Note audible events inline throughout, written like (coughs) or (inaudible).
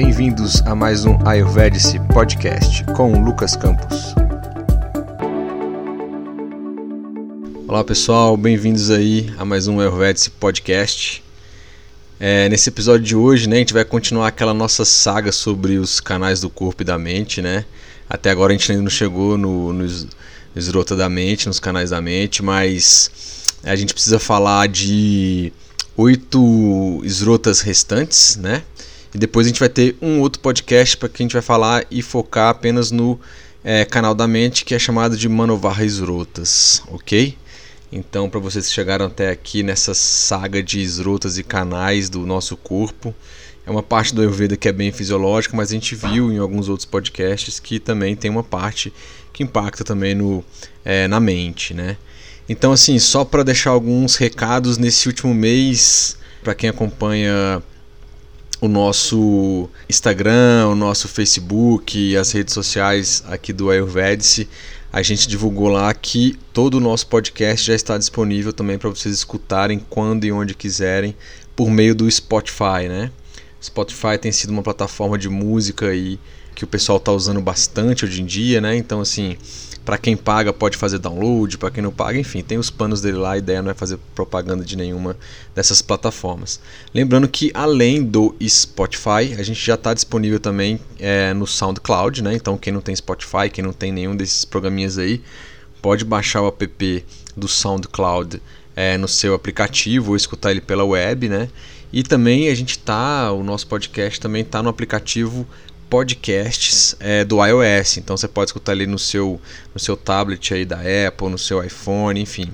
bem-vindos a mais um Ayurvedic Podcast com Lucas Campos. Olá pessoal, bem-vindos aí a mais um Ayurvedic Podcast. É, nesse episódio de hoje, né, a gente vai continuar aquela nossa saga sobre os canais do corpo e da mente, né? Até agora a gente ainda não chegou no, no esrota da mente, nos canais da mente, mas a gente precisa falar de oito esrotas restantes, né? Depois a gente vai ter um outro podcast para que a gente vai falar e focar apenas no é, canal da mente que é chamado de Manovarra Esrotas, ok? Então, para vocês que chegaram até aqui nessa saga de esrotas e canais do nosso corpo, é uma parte do Ayurveda que é bem fisiológica, mas a gente viu em alguns outros podcasts que também tem uma parte que impacta também no, é, na mente, né? Então, assim, só para deixar alguns recados nesse último mês, para quem acompanha o nosso Instagram, o nosso Facebook, as redes sociais aqui do Ayurvedic, a gente divulgou lá que todo o nosso podcast já está disponível também para vocês escutarem quando e onde quiserem por meio do Spotify, né? Spotify tem sido uma plataforma de música aí que o pessoal está usando bastante hoje em dia, né? Então assim, para quem paga pode fazer download, para quem não paga, enfim, tem os panos dele lá. A ideia não é fazer propaganda de nenhuma dessas plataformas. Lembrando que além do Spotify, a gente já está disponível também é, no SoundCloud, né? Então quem não tem Spotify, quem não tem nenhum desses programinhas aí, pode baixar o app do SoundCloud é, no seu aplicativo ou escutar ele pela web, né? E também a gente tá, o nosso podcast também tá no aplicativo podcasts é, do iOS. Então você pode escutar ali no seu, no seu tablet aí da Apple, no seu iPhone, enfim.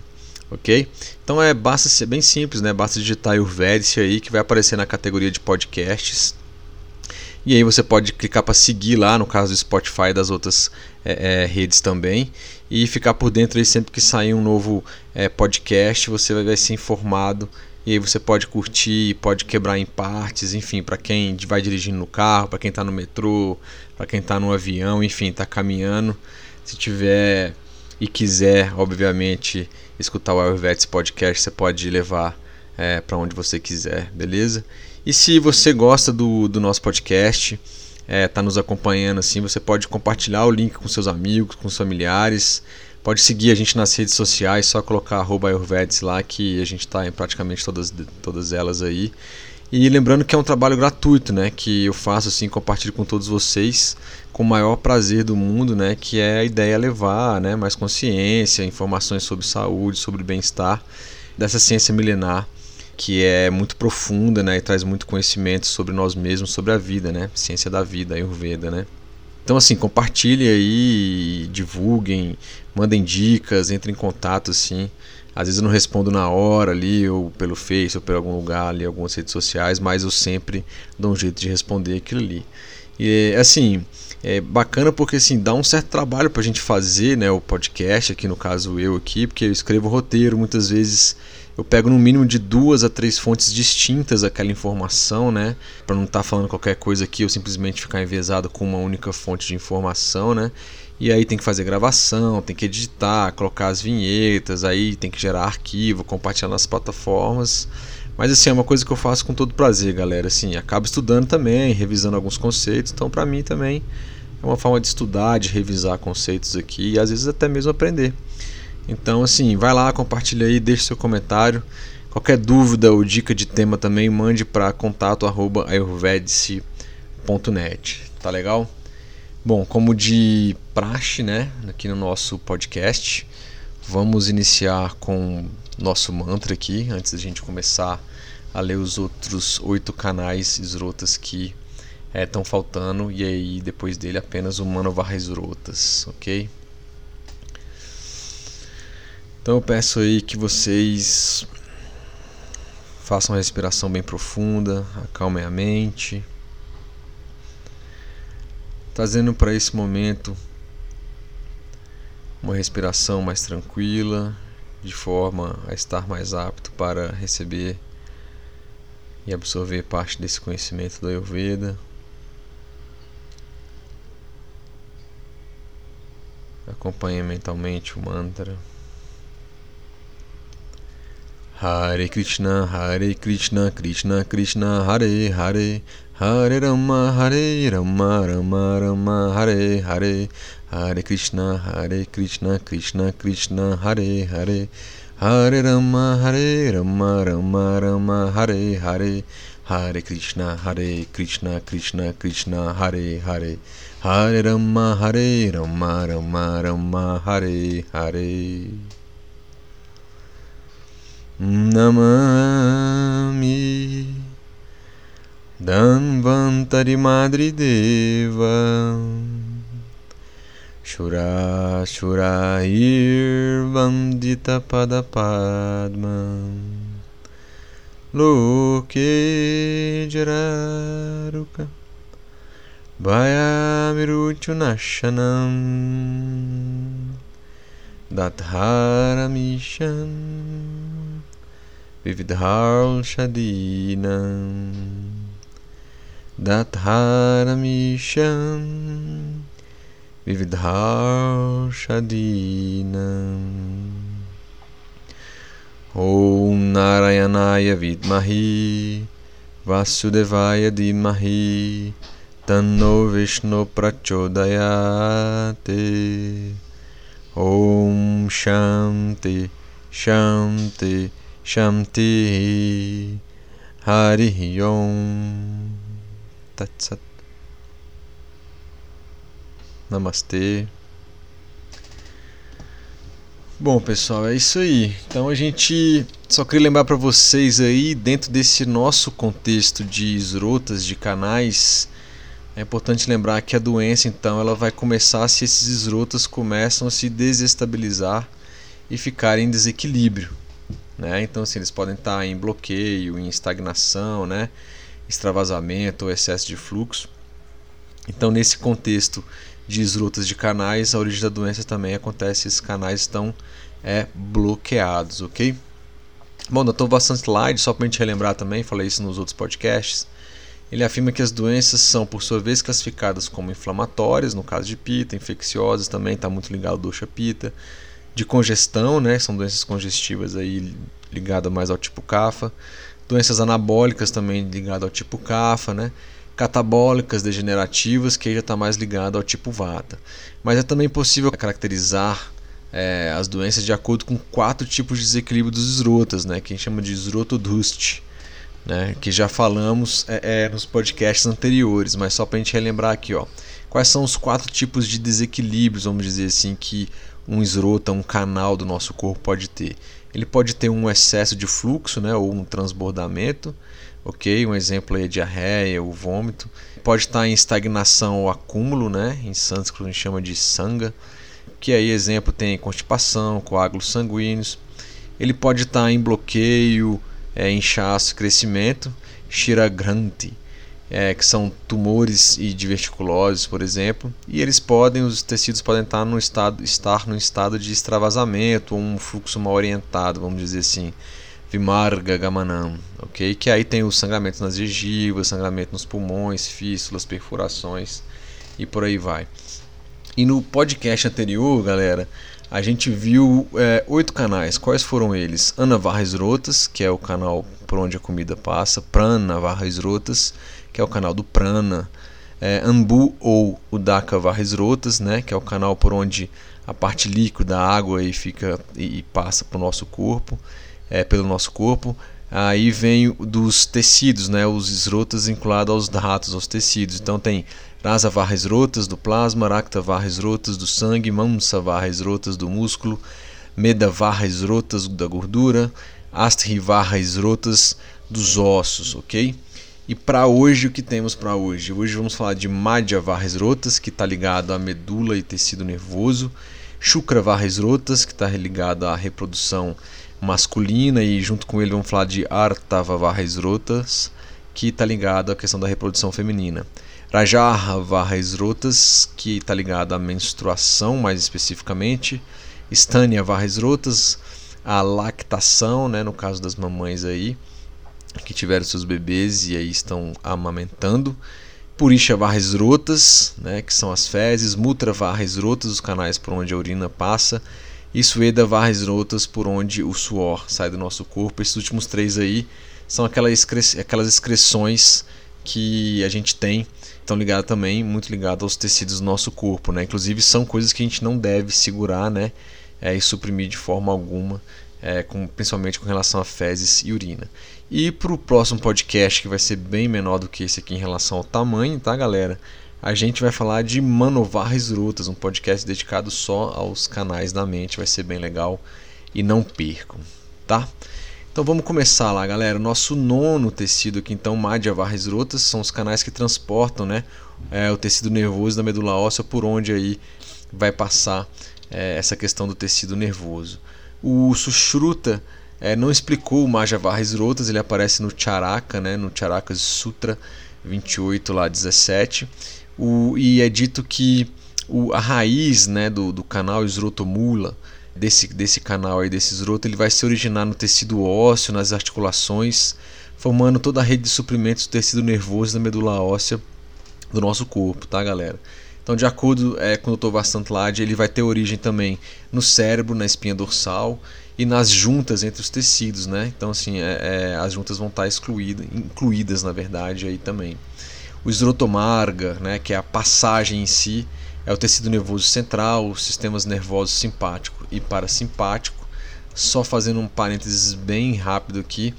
Ok? Então é basta ser bem simples, né? Basta digitar o Vértice aí que vai aparecer na categoria de podcasts. E aí você pode clicar para seguir lá, no caso do Spotify e das outras é, é, redes também. E ficar por dentro aí sempre que sair um novo é, podcast, você vai, vai ser informado e aí você pode curtir, pode quebrar em partes, enfim, para quem vai dirigindo no carro, para quem está no metrô, para quem está no avião, enfim, está caminhando. Se tiver e quiser, obviamente, escutar o Ayurvedic Podcast, você pode levar é, para onde você quiser, beleza? E se você gosta do, do nosso podcast, é, nos acompanhando assim, você pode compartilhar o link com seus amigos, com os familiares. Pode seguir a gente nas redes sociais, só colocar arroba lá que a gente está em praticamente todas, todas elas aí. E lembrando que é um trabalho gratuito, né, que eu faço assim, compartilho com todos vocês com o maior prazer do mundo, né, que é a ideia levar, né, mais consciência, informações sobre saúde, sobre bem-estar dessa ciência milenar que é muito profunda, né, e traz muito conhecimento sobre nós mesmos, sobre a vida, né, ciência da vida, Ayurveda, né. Então, assim, compartilhem aí, divulguem, mandem dicas, entrem em contato, assim. Às vezes eu não respondo na hora ali, ou pelo Face, ou por algum lugar ali, algumas redes sociais, mas eu sempre dou um jeito de responder aquilo ali. E, assim, é bacana porque, assim, dá um certo trabalho pra gente fazer, né, o podcast, aqui no caso eu aqui, porque eu escrevo roteiro, muitas vezes eu pego no mínimo de duas a três fontes distintas aquela informação, né? Para não estar tá falando qualquer coisa aqui, eu simplesmente ficar envezado com uma única fonte de informação, né? E aí tem que fazer gravação, tem que editar, colocar as vinhetas, aí tem que gerar arquivo, compartilhar nas plataformas. Mas assim, é uma coisa que eu faço com todo prazer, galera. Assim, acabo estudando também, revisando alguns conceitos, então para mim também é uma forma de estudar, de revisar conceitos aqui e às vezes até mesmo aprender. Então, assim, vai lá, compartilha aí, deixe seu comentário. Qualquer dúvida ou dica de tema também, mande para contato@ayurvedic.net. Tá legal? Bom, como de praxe, né, aqui no nosso podcast, vamos iniciar com nosso mantra aqui, antes da gente começar a ler os outros oito canais esrotas que estão é, faltando, e aí depois dele apenas o Manovarra esrotas, ok? Então eu peço aí que vocês façam uma respiração bem profunda, acalmem a mente, trazendo para esse momento uma respiração mais tranquila, de forma a estar mais apto para receber e absorver parte desse conhecimento do Ayurveda. Acompanhe mentalmente o mantra. Hare कृष्णा Hare कृष्णा कृष्णा कृष्णा हरे हरे हरे Ramma Hare Ramma Ramma Ramma हरे हरे हरे कृष्णा Hare कृष्णा कृष्णा कृष्णा हरे हरे हरे Ramma Hare Ramma Ramma Ramma हरे हरे हरे कृष्णा Hare कृष्णा कृष्णा कृष्णा हरे हरे हरे Ramma Hare Ramma Ramma Ramma हरे Hare Namami Danvantari Madri Deva Shura Shurair Vandita Pada Padma Loke Jararuka Vayamiruchunashanam Datharamishan विविधार्षदीनम् दधारमीशं विविधार्षदीनम् ॐ नारायणाय विद्महि वासुदेवाय धीमहि तन्नो विष्णु प्रचोदयाते ॐ शान्ति शान्ति Shanti Hari Om Tatsat Namastê Bom, pessoal, é isso aí. Então a gente só queria lembrar para vocês aí, dentro desse nosso contexto de esrotas, de canais, é importante lembrar que a doença, então, ela vai começar se esses esrotas começam a se desestabilizar e ficarem em desequilíbrio. Né? Então, assim, eles podem estar em bloqueio, em estagnação, né? extravasamento ou excesso de fluxo. Então, nesse contexto de esrotas de canais, a origem da doença também acontece, esses canais estão é, bloqueados, ok? Bom, estou bastante slide, só para a gente relembrar também, falei isso nos outros podcasts. Ele afirma que as doenças são, por sua vez, classificadas como inflamatórias, no caso de pita, infecciosas também, está muito ligado ao doxa pita, de congestão, né, são doenças congestivas aí ligadas mais ao tipo CAFA, doenças anabólicas também ligadas ao tipo CAFA, né, catabólicas degenerativas, que já está mais ligado ao tipo Vata. Mas é também possível caracterizar é, as doenças de acordo com quatro tipos de desequilíbrio dos esrotas, né, que a gente chama de esrotodust né, que já falamos é, é, nos podcasts anteriores, mas só para a gente relembrar aqui, ó, quais são os quatro tipos de desequilíbrios, vamos dizer assim, que um esrota, um canal do nosso corpo pode ter. Ele pode ter um excesso de fluxo, né, ou um transbordamento, ok? Um exemplo aí é diarreia, o vômito. Pode estar em estagnação ou acúmulo, né? Em sânscrito a gente chama de sanga, que aí exemplo tem constipação, coágulos sanguíneos. Ele pode estar em bloqueio, é, inchaço, crescimento, Shiragranti, é, que são tumores e diverticuloses, por exemplo, e eles podem, os tecidos podem estar no estado, estar no estado de extravasamento ou um fluxo mal orientado, vamos dizer assim, Vimarga Gamanam, ok? Que aí tem o sangramento nas gengivas, sangramento nos pulmões, fístulas, perfurações e por aí vai. E no podcast anterior, galera, a gente viu é, oito canais. Quais foram eles? Ana Rotas, que é o canal por onde a comida passa. Prana Rotas, que é o canal do Prana. É, Ambu ou o Daka Varras Rotas, né, que é o canal por onde a parte líquida, a água aí fica e, passa para nosso corpo, é, pelo nosso corpo. Aí vem dos tecidos, né, os esrotas vinculados aos ratos, aos tecidos. Então tem Rasa varres rotas do plasma, Rakta varres rotas do sangue, Mamsa varres rotas do músculo, Meda varres rotas da gordura, Astri varres rotas dos ossos, ok? E para hoje, o que temos para hoje? Hoje vamos falar de Madhya varres rotas, que está ligado à medula e tecido nervoso, Shukra varres rotas, que está ligado à reprodução masculina, e junto com ele vamos falar de Artava varres rotas, que está ligado à questão da reprodução feminina. Rajarra Varras Rotas, que está ligado à menstruação mais especificamente. Stânia Varras Rotas, a lactação, né, no caso das mamães aí, que tiveram seus bebês e aí estão amamentando. Purisha Varras Rotas, né, que são as fezes. Mutra Varras Rotas, os canais por onde a urina passa. e Sueda Varres Rotas, por onde o suor sai do nosso corpo. Esses últimos três aí são aquelas, excre aquelas excreções que a gente tem, estão ligadas também, muito ligadas aos tecidos do nosso corpo, né? Inclusive são coisas que a gente não deve segurar, né? É, e suprimir de forma alguma, é, com, principalmente com relação a fezes e urina. E para o próximo podcast, que vai ser bem menor do que esse aqui em relação ao tamanho, tá, galera? A gente vai falar de Manovar Esrutas, um podcast dedicado só aos canais da mente, vai ser bem legal e não percam, tá? Então vamos começar lá, galera. Nosso nono tecido aqui, então, Madhya Varres Rotas, são os canais que transportam né, é, o tecido nervoso da medula óssea por onde aí vai passar é, essa questão do tecido nervoso. O Sushruta é, não explicou o Madhya Varres Rotas, ele aparece no Charaka, né, no Charaka Sutra 28, lá 17. O, e é dito que o, a raiz né, do, do canal Srotomula, desse, desse canal aí, desse esroto, ele vai se originar no tecido ósseo, nas articulações, formando toda a rede de suprimentos do tecido nervoso da medula óssea do nosso corpo, tá galera? Então, de acordo é, com o Dr. Vastantlad, ele vai ter origem também no cérebro, na espinha dorsal e nas juntas entre os tecidos, né? Então, assim, é, é, as juntas vão estar excluídas, incluídas, na verdade, aí também. O esrotomarga, né, que é a passagem em si, é o tecido nervoso central, os sistemas nervosos simpático e parasimpático. Só fazendo um parênteses bem rápido aqui,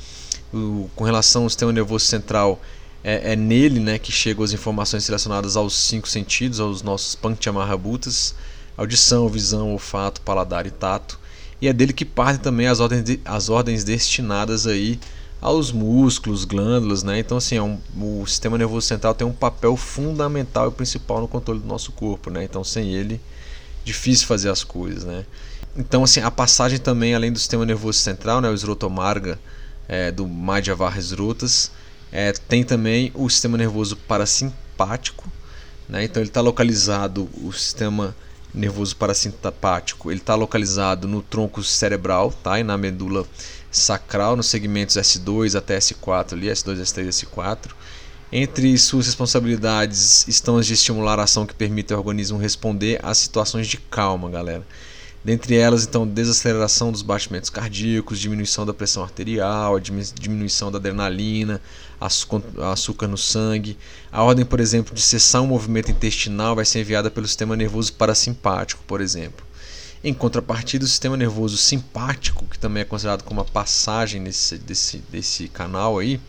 o, com relação ao sistema nervoso central, é, é, nele né, que chegam as informações relacionadas aos cinco sentidos, aos nossos Panchamahabhutas, audição, visão, olfato, paladar e tato. E é dele que partem também as ordens, de, as ordens destinadas aí aos músculos, glândulas, né? Então assim, é um, o sistema nervoso central tem um papel fundamental e principal no controle do nosso corpo, né? Então sem ele difícil fazer as coisas, né? Então assim, a passagem também além do sistema nervoso central, né, o esrotomarga é, do Madhyavarras Rotas, é, tem também o sistema nervoso parasimpático, né? Então ele está localizado o sistema nervoso parasimpático, ele está localizado no tronco cerebral, tá? E na medula sacral nos segmentos S2 até S4 ali, S2, S3, S4. Entre suas responsabilidades estão as de estimular a ação que permite ao organismo responder a situações de calma, galera. Dentre elas, então, desaceleração dos batimentos cardíacos, diminuição da pressão arterial, diminuição da adrenalina, açúcar no sangue. A ordem, por exemplo, de cessar um movimento intestinal vai ser enviada pelo sistema nervoso parasimpático, por exemplo. Em contrapartida, o sistema nervoso simpático, que também é considerado como a passagem nesse, desse, desse canal aí,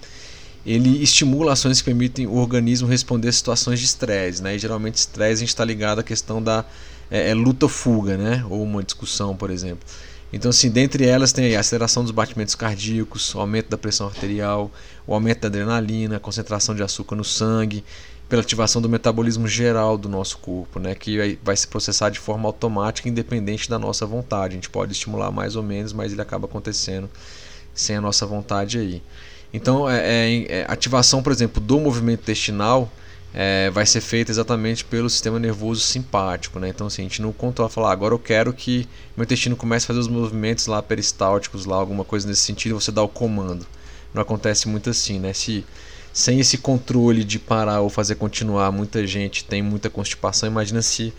ele estimula ações que permitem o organismo responder a situações de estresse. Né? E geralmente estresse a gente está ligado à questão da é, é luta-fuga, né? ou uma discussão, por exemplo. Então, assim, dentre elas tem a aceleração dos batimentos cardíacos, o aumento da pressão arterial, o aumento da adrenalina, a concentração de açúcar no sangue, pela ativação do metabolismo geral do nosso corpo, né, que vai se processar de forma automática, independente da nossa vontade. A gente pode estimular mais ou menos, mas ele acaba acontecendo sem a nossa vontade aí. Então, é, é, é ativação, por exemplo, do movimento intestinal é, vai ser feita exatamente pelo sistema nervoso simpático, né? Então, assim, a gente não controla, falar, ah, agora eu quero que meu intestino comece a fazer os movimentos lá peristálticos, lá alguma coisa nesse sentido, você dá o comando. Não acontece muito assim, né? Se sem esse controle de parar ou fazer continuar, muita gente tem muita constipação. Imagina se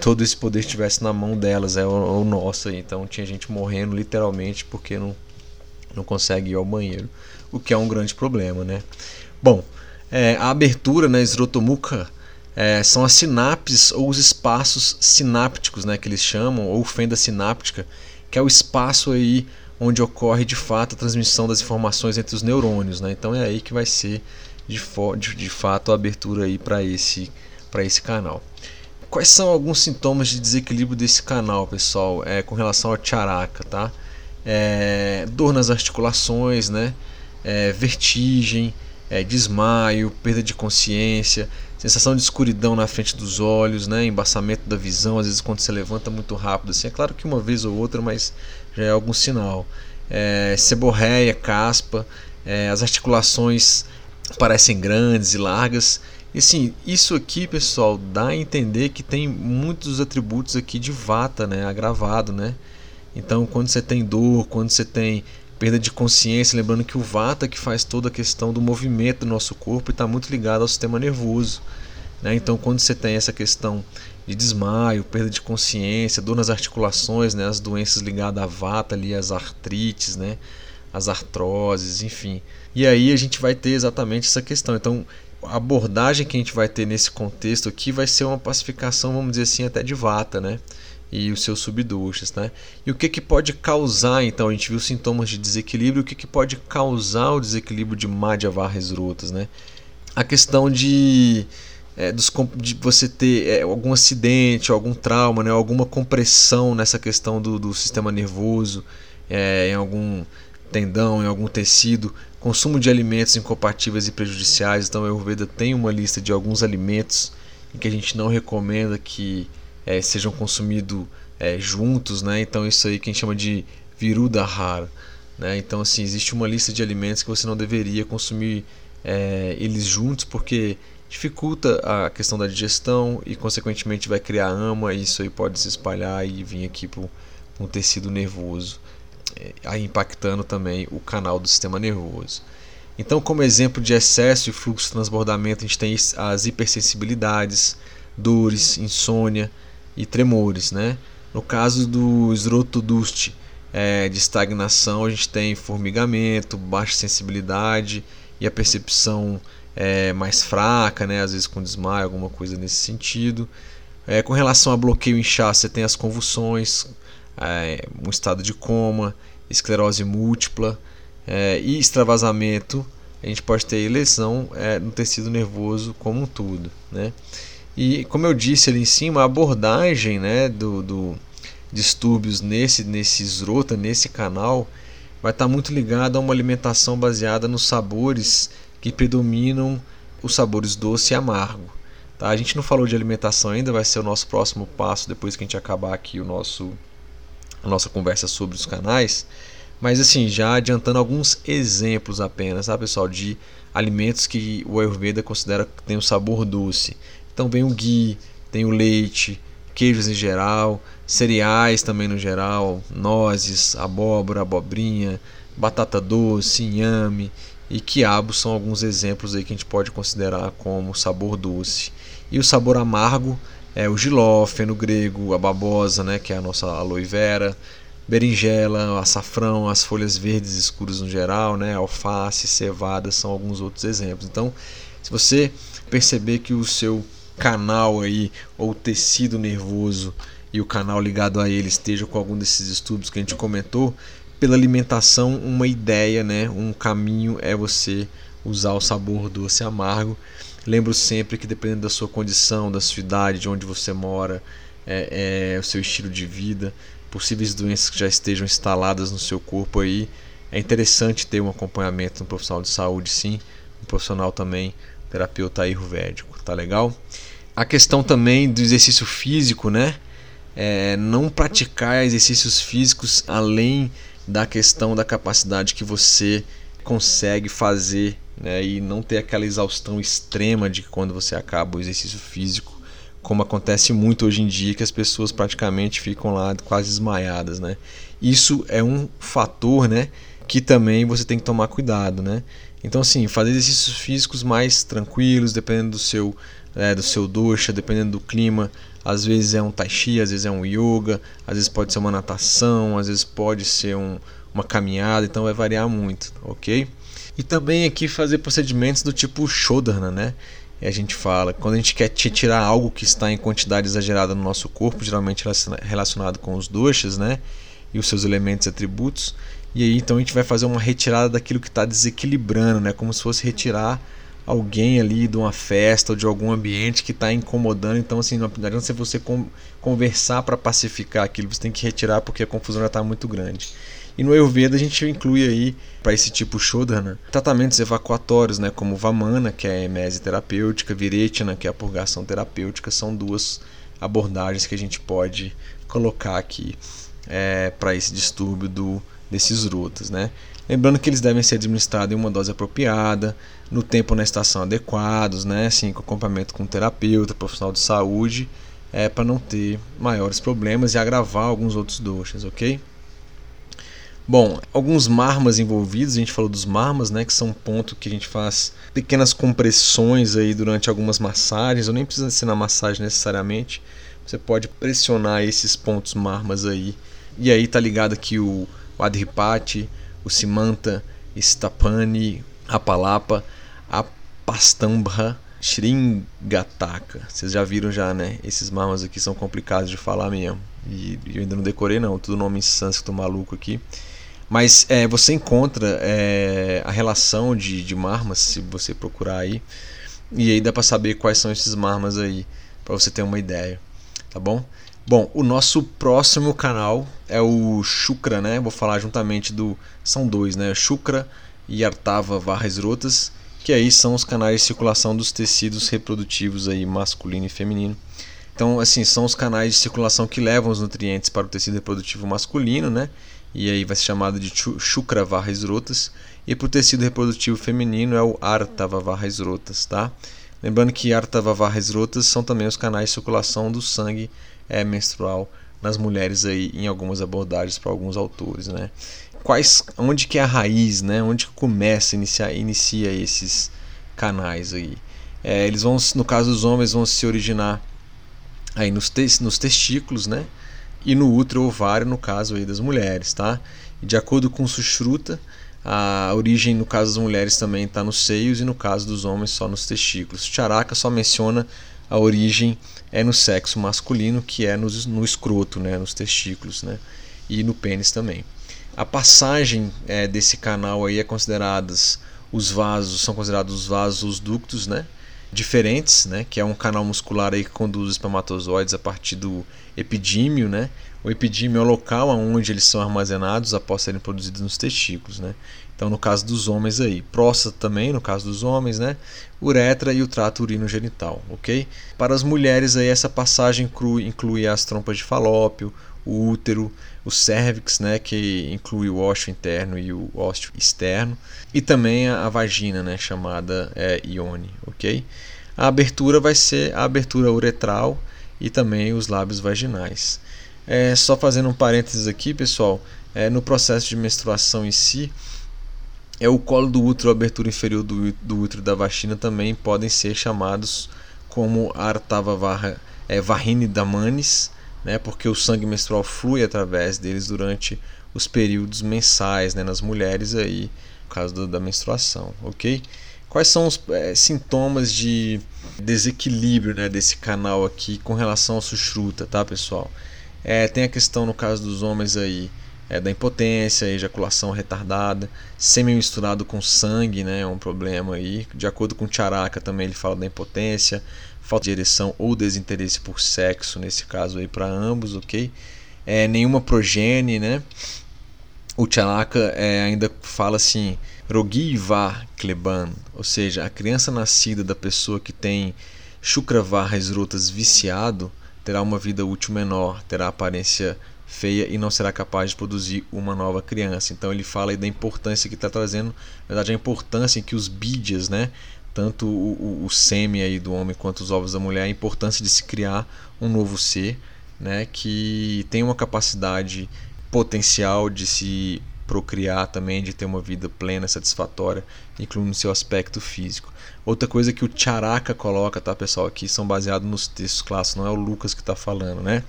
todo esse poder estivesse na mão delas, é o, o nosso. Então tinha gente morrendo literalmente porque não, não consegue ir ao banheiro, o que é um grande problema, né? Bom, é, a abertura na né, esrotomuca é, são as sinapses ou os espaços sinápticos, né, que eles chamam, ou fenda sináptica, que é o espaço aí onde ocorre de fato a transmissão das informações entre os neurônios. Né? Então é aí que vai ser de, de, de fato a abertura para esse, esse canal. Quais são alguns sintomas de desequilíbrio desse canal, pessoal, é, com relação ao charaka? Tá? É, dor nas articulações, né? É, vertigem, é, desmaio, perda de consciência, sensação de escuridão na frente dos olhos, né? embaçamento da visão, às vezes quando você levanta muito rápido. Assim. É claro que uma vez ou outra, mas já é algum sinal. É, seborreia, caspa, é, as articulações parecem grandes e largas. E assim, isso aqui, pessoal, dá a entender que tem muitos atributos aqui de vata, né, agravado, né? Então, quando você tem dor, quando você tem perda de consciência, lembrando que o vata que faz toda a questão do movimento do nosso corpo está muito ligado ao sistema nervoso. Né? Então, quando você tem essa questão de desmaio, perda de consciência, dor nas articulações, né, as doenças ligadas à vata ali, as artrites, né, as artroses, enfim. E aí a gente vai ter exatamente essa questão. Então, a abordagem que a gente vai ter nesse contexto aqui vai ser uma pacificação, vamos dizer assim, até de vata, né? E os seus subdoshas, né? E o que, que pode causar, então, a gente viu sintomas de desequilíbrio, o que, que pode causar o desequilíbrio de Madhya Varresrutas, né? A questão de, é, dos, de você ter é, algum acidente, algum trauma, né? alguma compressão nessa questão do, do sistema nervoso, é, em algum tendão, em algum tecido, consumo de alimentos incompatíveis e prejudiciais. Então, a Ayurveda tem uma lista de alguns alimentos que a gente não recomenda que é, sejam consumidos é, juntos, né? Então, isso aí que a gente chama de virudahara. Né? Então, assim, existe uma lista de alimentos que você não deveria consumir é, eles juntos, porque dificulta a questão da digestão e, consequentemente, vai criar ama. E isso aí pode se espalhar e vir aqui para um tecido nervoso. É, aí impactando também o canal do sistema nervoso. Então, como exemplo de excesso e fluxo de transbordamento, a gente tem as hipersensibilidades, dores, insônia e tremores. Né? No caso do esrotoduste, é, de estagnação, a gente tem formigamento, baixa sensibilidade e a percepção é, mais fraca, né? às vezes com desmaio, alguma coisa nesse sentido. É, com relação a bloqueio inchaço, você tem as convulsões, é, um estado de coma, esclerose múltipla é, e extravasamento. A gente pode ter lesão é, no tecido nervoso como um todo. Né? E como eu disse ali em cima, a abordagem né, do, do distúrbios nesse, nesse esrota, nesse canal, vai estar muito ligada a uma alimentação baseada nos sabores que predominam os sabores doce e amargo. Tá? A gente não falou de alimentação ainda, vai ser o nosso próximo passo depois que a gente acabar aqui o nosso a nossa conversa sobre os canais. Mas assim, já adiantando alguns exemplos apenas, tá pessoal, de alimentos que o Ayurveda considera que tem um sabor doce. Então vem o ghee, tem o leite, queijos em geral, cereais também no geral, nozes, abóbora, abobrinha, batata doce, inhame e quiabo são alguns exemplos aí que a gente pode considerar como sabor doce. E o sabor amargo é o giló, feno grego, a babosa, né, que é a nossa aloe vera, berinjela, açafrão, as folhas verdes escuras no geral, né, alface, cevada são alguns outros exemplos. Então, se você perceber que o seu canal aí ou tecido nervoso e o canal ligado a ele esteja com algum desses estudos que a gente comentou, pela alimentação, uma ideia, né, um caminho é você usar o sabor doce amargo. Lembro sempre que dependendo da sua condição, da sua idade, de onde você mora, é, é, o seu estilo de vida, possíveis doenças que já estejam instaladas no seu corpo aí, é interessante ter um acompanhamento no profissional de saúde, sim, um profissional também terapeuta ayurvédico, tá legal? A questão também do exercício físico, né? É, não praticar exercícios físicos além da questão da capacidade que você consegue fazer né, e não ter aquela exaustão extrema de quando você acaba o exercício físico, como acontece muito hoje em dia, que as pessoas praticamente ficam lá quase desmaiadas. Né? Isso é um fator né, que também você tem que tomar cuidado. Né? Então, assim, fazer exercícios físicos mais tranquilos, dependendo do seu, é, do seu dosha, dependendo do clima. Às vezes é um tai chi, às vezes é um yoga, às vezes pode ser uma natação, às vezes pode ser um, uma caminhada, então vai variar muito, ok? E também aqui fazer procedimentos do tipo Shodhana, né? E a gente fala, quando a gente quer tirar algo que está em quantidade exagerada no nosso corpo, geralmente relacionado com os doshas, né? E os seus elementos e atributos. E aí então a gente vai fazer uma retirada daquilo que está desequilibrando, né? Como se fosse retirar alguém ali de uma festa ou de algum ambiente que está incomodando. Então, assim, não adianta você conversar para pacificar aquilo, você tem que retirar porque a confusão já está muito grande. E no Ayurveda a gente inclui aí, para esse tipo Shodhana, tratamentos evacuatórios, né, como Vamana, que é a emese terapêutica, Virechana, que é a purgação terapêutica, são duas abordagens que a gente pode colocar aqui é, para esse distúrbio do, desses rutas, né? Lembrando que eles devem ser administrados em uma dose apropriada, no tempo na estação adequados, né? Assim, com acompanhamento com terapeuta, profissional de saúde, é, para não ter maiores problemas e agravar alguns outros doxas, ok? Bom, alguns marmas envolvidos, a gente falou dos marmas, né, que são um ponto que a gente faz pequenas compressões aí durante algumas massagens, ou nem precisa ser na massagem necessariamente, você pode pressionar esses pontos marmas aí. E aí tá ligado aqui o, o Adripati, o Simanta, Stapani, Apalapa, Apastambra, Shringataka. Vocês já viram já, né? Esses marmas aqui são complicados de falar mesmo. E eu ainda não decorei não, tudo nome em sânscrito maluco aqui. Mas é, você encontra é, a relação de, de marmas, se você procurar aí. E aí dá para saber quais são esses marmas aí, para você ter uma ideia tá bom? Bom, o nosso próximo canal é o Shukra, né? Vou falar juntamente do. São dois, né? Shukra e Artava Varras Rotas, que aí são os canais de circulação dos tecidos reprodutivos aí, masculino e feminino. Então, assim, são os canais de circulação que levam os nutrientes para o tecido reprodutivo masculino, né? E aí vai ser chamado de Shukra Varras Rotas. E para o tecido reprodutivo feminino é o Artava Varras Rotas, tá? Lembrando que Artavavarras rotas são também os canais de circulação do sangue é, menstrual nas mulheres aí em algumas abordagens para alguns autores, né? Quais, onde que é a raiz, né? Onde que começa, inicia, inicia esses canais aí? É, eles vão, no caso dos homens, vão se originar aí nos, te, nos testículos, né? E no útero ovário, no caso aí das mulheres, tá? De acordo com Sushruta, a origem, no caso das mulheres, também está nos seios e no caso dos homens só nos testículos. Charaka só menciona a origem é no sexo masculino, que é no, no escroto, né, nos testículos, né, e no pênis também. A passagem é, desse canal aí é consideradas os vasos, são considerados os vasos, os ductos, né, diferentes, né, que é um canal muscular aí que conduz os espermatozoides a partir do epidímio, né, o epidímio é o local onde eles são armazenados após serem produzidos nos testículos, né? Então, no caso dos homens aí, próstata também, no caso dos homens, né? Uretra e o trato urinogenital, ok? Para as mulheres aí, essa passagem inclui, inclui as trompas de falópio, o útero, o cérvix, né, que inclui o ósseo interno e o ósseo externo, e também a, a vagina, né, chamada é, ione, ok? A abertura vai ser a abertura uretral e também os lábios vaginais. É, só fazendo um parênteses aqui, pessoal, é, no processo de menstruação em si, é o colo do útero, a abertura inferior do, do útero da vagina também podem ser chamados como artava varra, é, varrine damanis, né, porque o sangue menstrual flui através deles durante os períodos mensais né, nas mulheres aí, no caso do, da menstruação, ok? Quais são os é, sintomas de desequilíbrio né, desse canal aqui com relação ao sushruta, tá pessoal? É, tem a questão no caso dos homens aí é, da impotência, ejaculação retardada, sêmen misturado com sangue, né, é um problema aí. De acordo com Charaka também ele fala da impotência, falta de ereção ou desinteresse por sexo, nesse caso aí para ambos, ok? É, nenhuma progenie, né? O Charaka é, ainda fala assim, Rogiva Kleban, ou seja, a criança nascida da pessoa que tem Shukravara esrotas viciado, terá uma vida útil menor, terá aparência feia e não será capaz de produzir uma nova criança. Então ele fala aí da importância que está trazendo, na verdade a importância em que os bídias, né, tanto o, o, o sêmen aí do homem quanto os ovos da mulher, a importância de se criar um novo ser, né, que tem uma capacidade potencial de se procriar também, de ter uma vida plena, satisfatória, incluindo seu aspecto físico. Outra coisa que o Charaka coloca, tá, pessoal, aqui são baseados nos textos clássicos, não é o Lucas que está falando, né?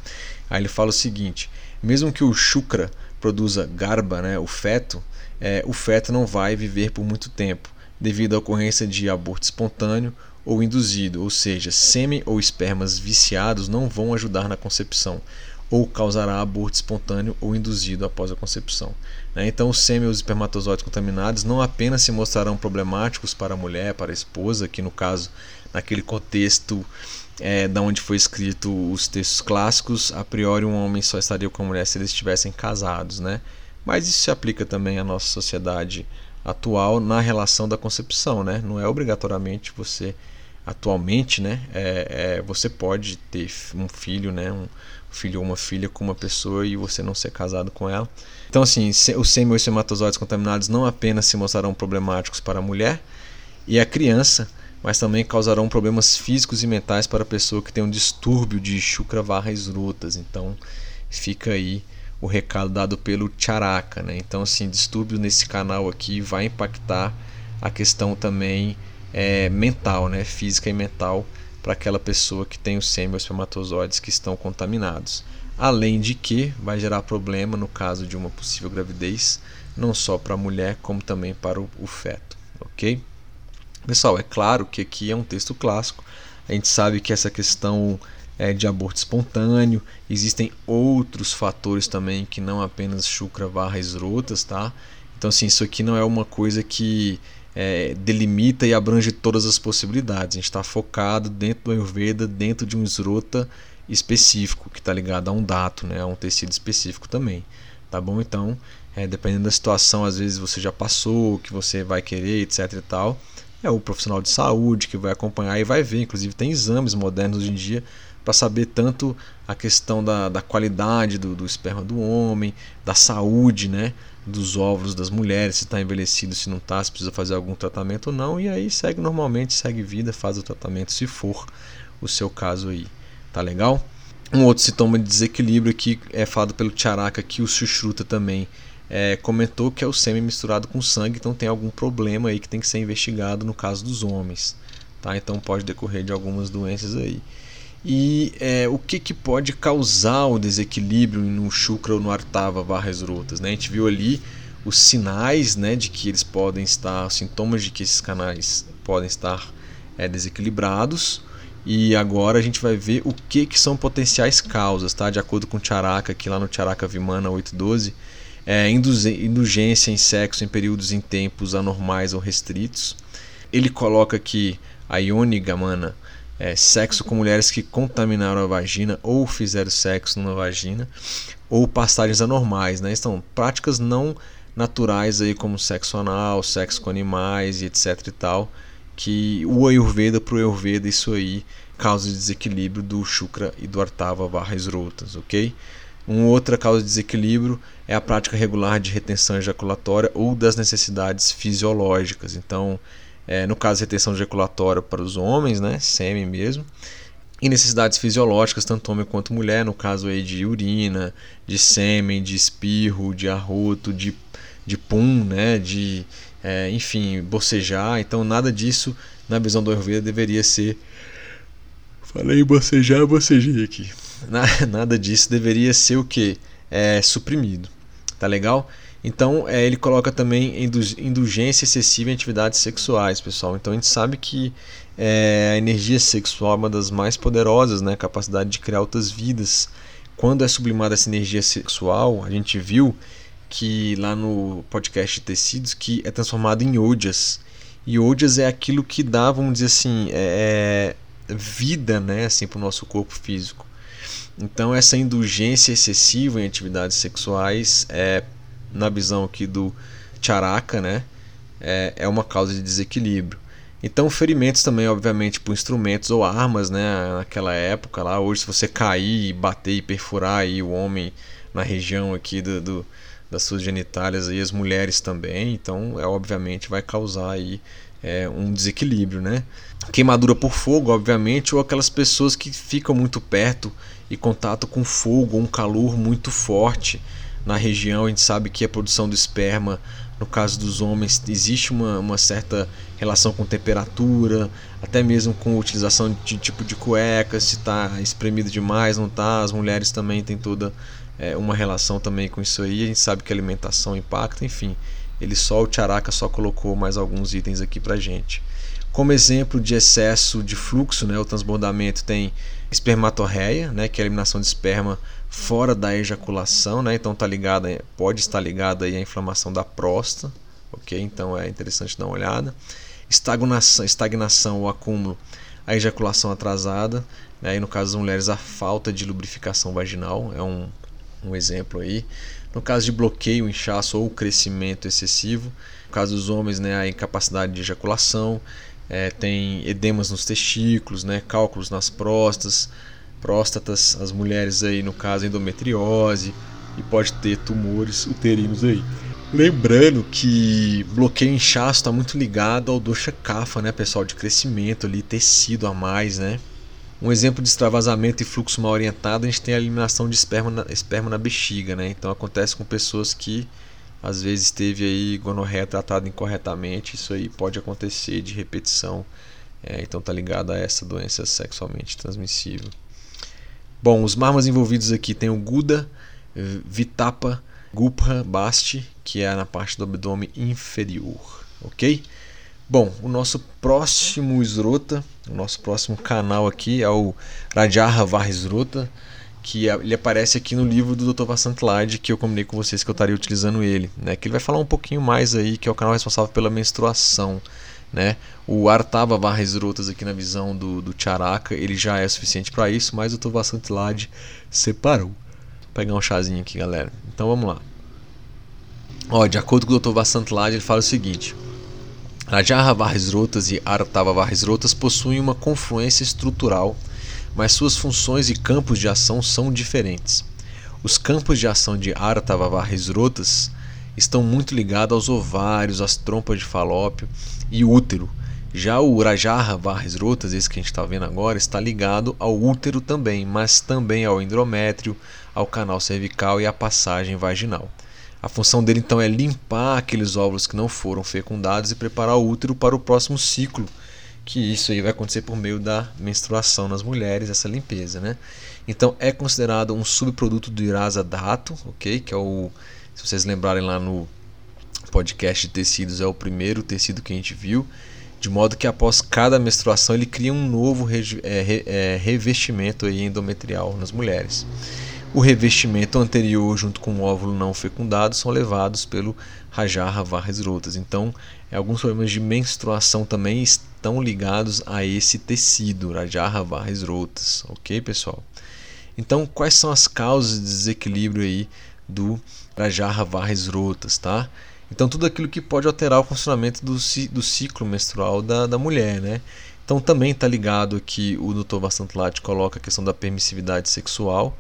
Aí ele fala o seguinte: mesmo que o Shukra produza garba, né, o feto, é, o feto não vai viver por muito tempo, devido à ocorrência de aborto espontâneo ou induzido, ou seja, sêmen ou espermas viciados não vão ajudar na concepção ou causará aborto espontâneo ou induzido após a concepção. Né? Então, os sêmen e os espermatozoides contaminados não apenas se mostrarão problemáticos para a mulher, para a esposa, que no caso, naquele contexto é, da onde foi escrito os textos clássicos, a priori um homem só estaria com a mulher se eles estivessem casados, né? Mas isso se aplica também à nossa sociedade atual na relação da concepção, né? Não é obrigatoriamente você atualmente, né? É, é, você pode ter um filho, né? Um, filho ou uma filha com uma pessoa e você não ser casado com ela. Então, assim, os sêmen e os espermatozoides contaminados não apenas se mostrarão problemáticos para a mulher e a criança, mas também causarão problemas físicos e mentais para a pessoa que tem um distúrbio de Shukravara esrutas. Então, fica aí o recado dado pelo Charaka, né? Então, assim, distúrbio nesse canal aqui vai impactar a questão também é, mental, né? Física e mental para aquela pessoa que tem os sêmen ou espermatozoides que estão contaminados. Além de que vai gerar problema no caso de uma possível gravidez, não só para a mulher, como também para o, o feto, ok? Pessoal, é claro que aqui é um texto clássico, a gente sabe que essa questão é, de aborto espontâneo, existem outros fatores também que não apenas chucra, varra, esrotas, tá? Então, assim, isso aqui não é uma coisa que é, delimita e abrange todas as possibilidades. A gente está focado dentro do Ayurveda, dentro de um esrota específico, que está ligado a um dato, né, a um tecido específico também. Tá bom? Então, é, dependendo da situação, às vezes você já passou, que você vai querer, etc e tal. É o profissional de saúde que vai acompanhar e vai ver. Inclusive, tem exames modernos hoje em dia para saber tanto a questão da, da qualidade do, do esperma do homem, da saúde, né? Dos óvulos das mulheres, se está envelhecido, se não está, se precisa fazer algum tratamento ou não, e aí segue normalmente, segue vida, faz o tratamento se for o seu caso aí. Tá legal? Um outro sintoma de desequilíbrio que é falado pelo Charaka, que o Sushruta também é, comentou que é o sêmen misturado com sangue, então tem algum problema aí que tem que ser investigado no caso dos homens. Tá? Então pode decorrer de algumas doenças aí e é, o que, que pode causar o desequilíbrio no Shukra ou no Artava Varras Rotas. Né? A gente viu ali os sinais né, de que eles podem estar, os sintomas de que esses canais podem estar é, desequilibrados. E agora a gente vai ver o que, que são potenciais causas, tá? De acordo com o Charaka, aqui lá no Charaka Vimana 812, é, indulgência em sexo em períodos em tempos anormais ou restritos. Ele coloca aqui a Ioniga Mana é, sexo com mulheres que contaminaram a vagina ou fizeram sexo numa vagina, ou passagens anormais, né? Então, práticas não naturais aí como sexo anal, sexo com animais e etc e tal, que o Ayurveda pro Ayurveda isso aí causa desequilíbrio do Shukra e do Artava barras rotas, ok? Uma outra causa de desequilíbrio é a prática regular de retenção ejaculatória ou das necessidades fisiológicas. Então, é, no caso, retenção ejaculatória para os homens, né, sêmen mesmo, e necessidades fisiológicas, tanto homem quanto mulher, no caso aí de urina, de sêmen, de espirro, de arroto, de, de pum, né, de, é, enfim, bocejar. Então, nada disso, na visão do Ayurveda, deveria ser. Falei bocejar, bocejei aqui. (laughs) Nada disso deveria ser o que? É, suprimido. Tá legal? Então, é, ele coloca também indulgência excessiva em atividades sexuais, pessoal. Então, a gente sabe que é, a energia sexual é uma das mais poderosas, né? A capacidade de criar outras vidas. Quando é sublimada essa energia sexual, a gente viu que lá no podcast de tecidos que é transformado em odias. E odias é aquilo que dá, vamos dizer assim, é, é vida, né, assim, para o nosso corpo físico. Então essa indulgência excessiva em atividades sexuais é na visão aqui do Charaka, né, é, é uma causa de desequilíbrio. Então, ferimentos também, obviamente, por instrumentos ou armas, né, naquela época lá. Hoje, se você cair, bater e perfurar aí o homem na região aqui do, do das suas genitálias e as mulheres também, então, é obviamente, vai causar aí é, um desequilíbrio, né? Queimadura por fogo, obviamente, ou aquelas pessoas que ficam muito perto e contato com fogo, um calor muito forte na região, a gente sabe que a produção do esperma, no caso dos homens, existe uma, uma certa relação com temperatura, até mesmo com utilização de tipo de cueca, se está espremido demais, não está. As mulheres também têm toda é, uma relação também com isso aí. A gente sabe que a alimentação impacta, enfim. Ele só, o Charaka só colocou mais alguns itens aqui pra gente. Como exemplo de excesso de fluxo, né, o transbordamento tem espermatorreia, né, que é a eliminação de esperma fora da ejaculação, né? Então tá ligada, pode estar ligada aí à inflamação da próstata, ok? Então é interessante dar uma olhada. Estagnação, estagnação ou acúmulo, a ejaculação atrasada, né? E no caso das mulheres a falta de lubrificação vaginal é um, um exemplo aí. No caso de bloqueio, inchaço ou crescimento excessivo, no caso dos homens, né, a incapacidade de ejaculação, é, tem edemas nos testículos, né, cálculos nas próstatas, próstatas, as mulheres aí no caso endometriose e pode ter tumores uterinos aí. Lembrando que bloqueio inchaço está muito ligado ao dosha kapha, né, pessoal, de crescimento ali, tecido a mais, né? Um exemplo de extravasamento e fluxo mal orientado, a gente tem a eliminação de esperma na, esperma na bexiga, né? Então acontece com pessoas que às vezes teve aí gonorreia tratada incorretamente, isso aí pode acontecer de repetição É, então tá ligado a essa doença sexualmente transmissível. Bom, os marmas envolvidos aqui tem o Guda, Vitapa, Gupra, Basti, que é na parte do abdômen inferior, ok? Bom, o nosso próximo esrota, o nosso próximo canal aqui é o Rajarra Varrisrota, que ele aparece aqui no livro do Dr. Vassant Lade, que eu combinei com vocês que eu estaria utilizando ele, né? Que ele vai falar um pouquinho mais aí, que é o canal responsável pela menstruação, né? O Artava Varrisrotas aqui na visão do, do Charaka, ele já é suficiente para isso, mas o Dr. Vassant Lade separou. Vou pegar um chazinho aqui, galera. Então vamos lá. Ó, de acordo com o Dr. Vassant Lade, ele fala o seguinte: Rajarra Varrisrotas e Artava Varrisrotas possuem uma confluência estrutural mas suas funções e campos de ação são diferentes. Os campos de ação de Artavavarresrotas estão muito ligados aos ovários, às trompas de falópio e útero. Já o Urajarra Varresrotas, esse que a gente está vendo agora, está ligado ao útero também, mas também ao endométrio, ao canal cervical e à passagem vaginal. A função dele então é limpar aqueles óvulos que não foram fecundados e preparar o útero para o próximo ciclo que isso aí vai acontecer por meio da menstruação nas mulheres, essa limpeza, né? Então é considerado um subproduto do irasa dato, ok? Que é o, se vocês lembrarem lá no podcast de tecidos, é o primeiro tecido que a gente viu, de modo que após cada menstruação ele cria um novo re, é, é, revestimento aí endometrial nas mulheres. O revestimento anterior, junto com o óvulo não fecundado, são levados pelo Rajarra Varres Rotas. Então, alguns problemas de menstruação também estão ligados a esse tecido, Rajarra Varres Rotas. Ok, pessoal? Então, quais são as causas de desequilíbrio aí do Rajarra Varres Rotas, tá? Então, tudo aquilo que pode alterar o funcionamento do, do ciclo menstrual da, da mulher, né? Então, também está ligado aqui, o Dr. Vassantlat coloca a questão da permissividade sexual,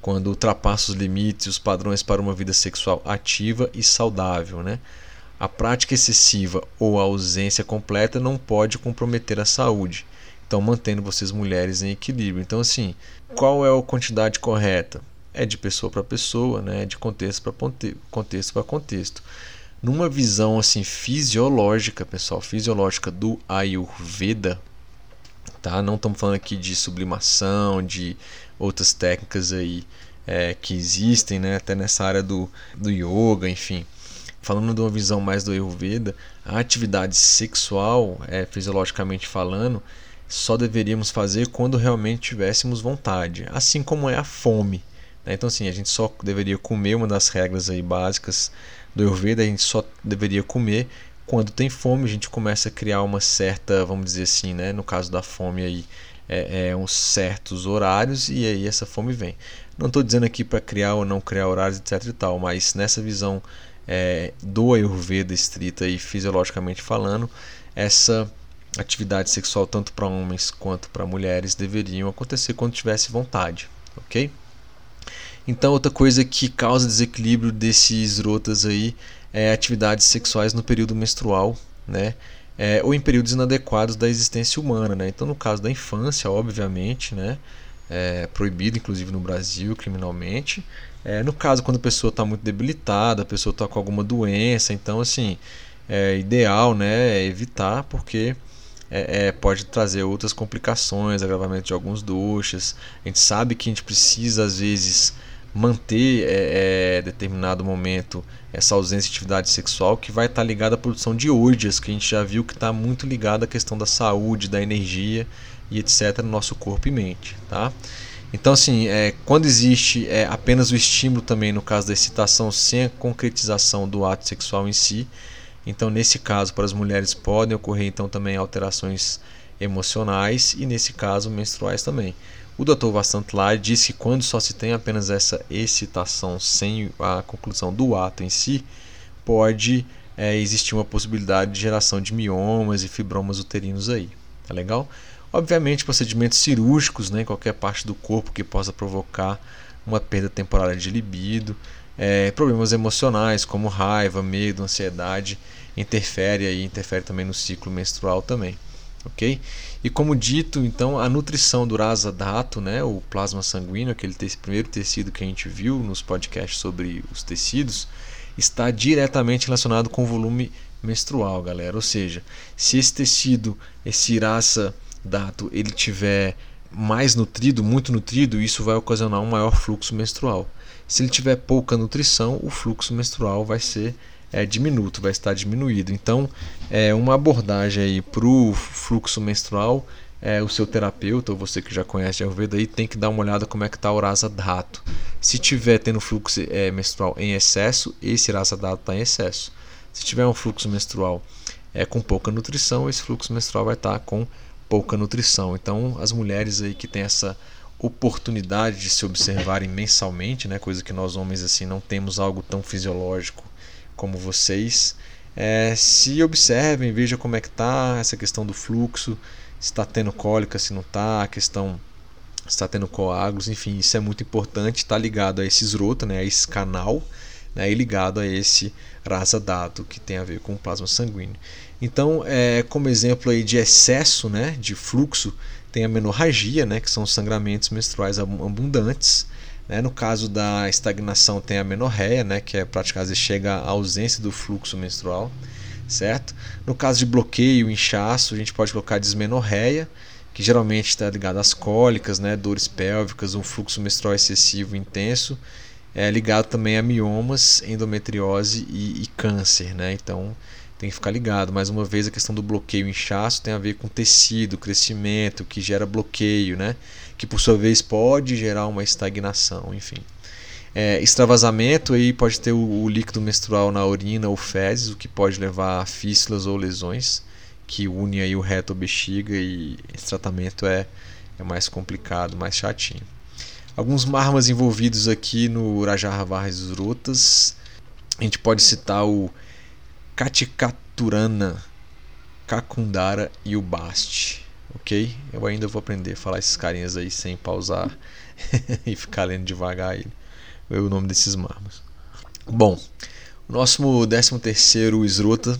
quando ultrapassa os limites e os padrões para uma vida sexual ativa e saudável. Né? A prática excessiva ou a ausência completa não pode comprometer a saúde. Então, mantendo vocês mulheres em equilíbrio. Então, assim, qual é a quantidade correta? É de pessoa para pessoa, né? de contexto para contexto para contexto. Numa visão assim fisiológica, pessoal, fisiológica do Ayurveda, tá? Não estamos falando aqui de sublimação, de outras técnicas aí é, que existem, né? até nessa área do, do yoga, enfim. Falando de uma visão mais do Ayurveda, a atividade sexual, é, fisiologicamente falando, só deveríamos fazer quando realmente tivéssemos vontade, assim como é a fome. Né? Então, assim, a gente só deveria comer, uma das regras aí básicas do Ayurveda, a gente só deveria comer quando tem fome, a gente começa a criar uma certa, vamos dizer assim, né? no caso da fome aí, é, é, uns certos horários e aí essa fome vem. Não estou dizendo aqui para criar ou não criar horários, etc e tal, mas nessa visão é, do Ayurveda estrita e fisiologicamente falando, essa atividade sexual tanto para homens quanto para mulheres deveriam acontecer quando tivesse vontade, ok? Então outra coisa que causa desequilíbrio desses rotas aí é atividades sexuais no período menstrual, né? é, ou em períodos inadequados da existência humana. Né? Então, no caso da infância, obviamente, né? é proibido, inclusive no Brasil, criminalmente. É, no caso, quando a pessoa está muito debilitada, a pessoa está com alguma doença, então, assim, é ideal né, é evitar, porque é, é, pode trazer outras complicações, agravamento de alguns doxas. A gente sabe que a gente precisa, às vezes, manter é, é, determinado momento essa ausência de atividade sexual que vai estar tá ligada à produção de órdias, que a gente já viu que está muito ligada à questão da saúde, da energia e etc. no nosso corpo e mente. Tá? Então, assim, é, quando existe é, apenas o estímulo também, no caso da excitação, sem a concretização do ato sexual em si, então nesse caso, para as mulheres podem ocorrer então também alterações emocionais e nesse caso menstruais também. O Dr. Vastantlar disse que quando só se tem apenas essa excitação sem a conclusão do ato em si, pode é, existir uma possibilidade de geração de miomas e fibromas uterinos aí. Tá legal? Obviamente, procedimentos cirúrgicos né, em qualquer parte do corpo que possa provocar uma perda temporária de libido, é, problemas emocionais como raiva, medo, ansiedade, interfere aí, interfere também no ciclo menstrual também ok? E como dito, então, a nutrição do rasa dato, né, o plasma sanguíneo, aquele te primeiro tecido que a gente viu nos podcasts sobre os tecidos, está diretamente relacionado com o volume menstrual, galera. Ou seja, se esse tecido, esse iraça dato, ele tiver mais nutrido, muito nutrido, isso vai ocasionar um maior fluxo menstrual. Se ele tiver pouca nutrição, o fluxo menstrual vai ser é, diminuto, vai estar diminuído. Então, é uma abordagem aí para o fluxo menstrual, é, o seu terapeuta, ou você que já conhece de Ayurveda, aí, tem que dar uma olhada como é que está o rasa dhato. Se tiver tendo fluxo é, menstrual em excesso, esse rasa dhato está em excesso. Se tiver um fluxo menstrual é, com pouca nutrição, esse fluxo menstrual vai estar tá com pouca nutrição. Então, as mulheres aí que têm essa oportunidade de se observarem mensalmente, né, coisa que nós homens assim não temos algo tão fisiológico como vocês, é, se observem, vejam como é que tá essa questão do fluxo, se está tendo cólica, se não está, a questão está tendo coágulos, enfim, isso é muito importante, está ligado a esse esrota, né, a esse canal, né, e ligado a esse rasa dado que tem a ver com o plasma sanguíneo. Então, é, como exemplo aí de excesso né, de fluxo, tem a menorragia, né, que são sangramentos menstruais abundantes. Né? No caso da estagnação, tem a menorreia, né, que é praticamente chega à ausência do fluxo menstrual. Certo? No caso de bloqueio, inchaço, a gente pode colocar dismenorreia, que geralmente está ligado às cólicas, né, dores pélvicas, um fluxo menstrual excessivo intenso, é ligado também a miomas, endometriose e, e câncer. Né? Então, tem que ficar ligado. Mais uma vez, a questão do bloqueio inchaço tem a ver com tecido, crescimento, que gera bloqueio, né? que por sua vez pode gerar uma estagnação, enfim. É, extravasamento aí pode ter o, o, líquido menstrual na urina ou fezes, o que pode levar a fístulas ou lesões, que une aí o reto ou bexiga e esse tratamento é, é mais complicado, mais chatinho. Alguns marmas envolvidos aqui no Urajar Varres Rutas, a gente pode citar o Katikaturana, Kakundara e o Bast. Ok? Eu ainda vou aprender a falar esses carinhas aí sem pausar (laughs) e ficar lendo devagar ele. É o nome desses marmos. Bom, o nosso 13 terceiro Srota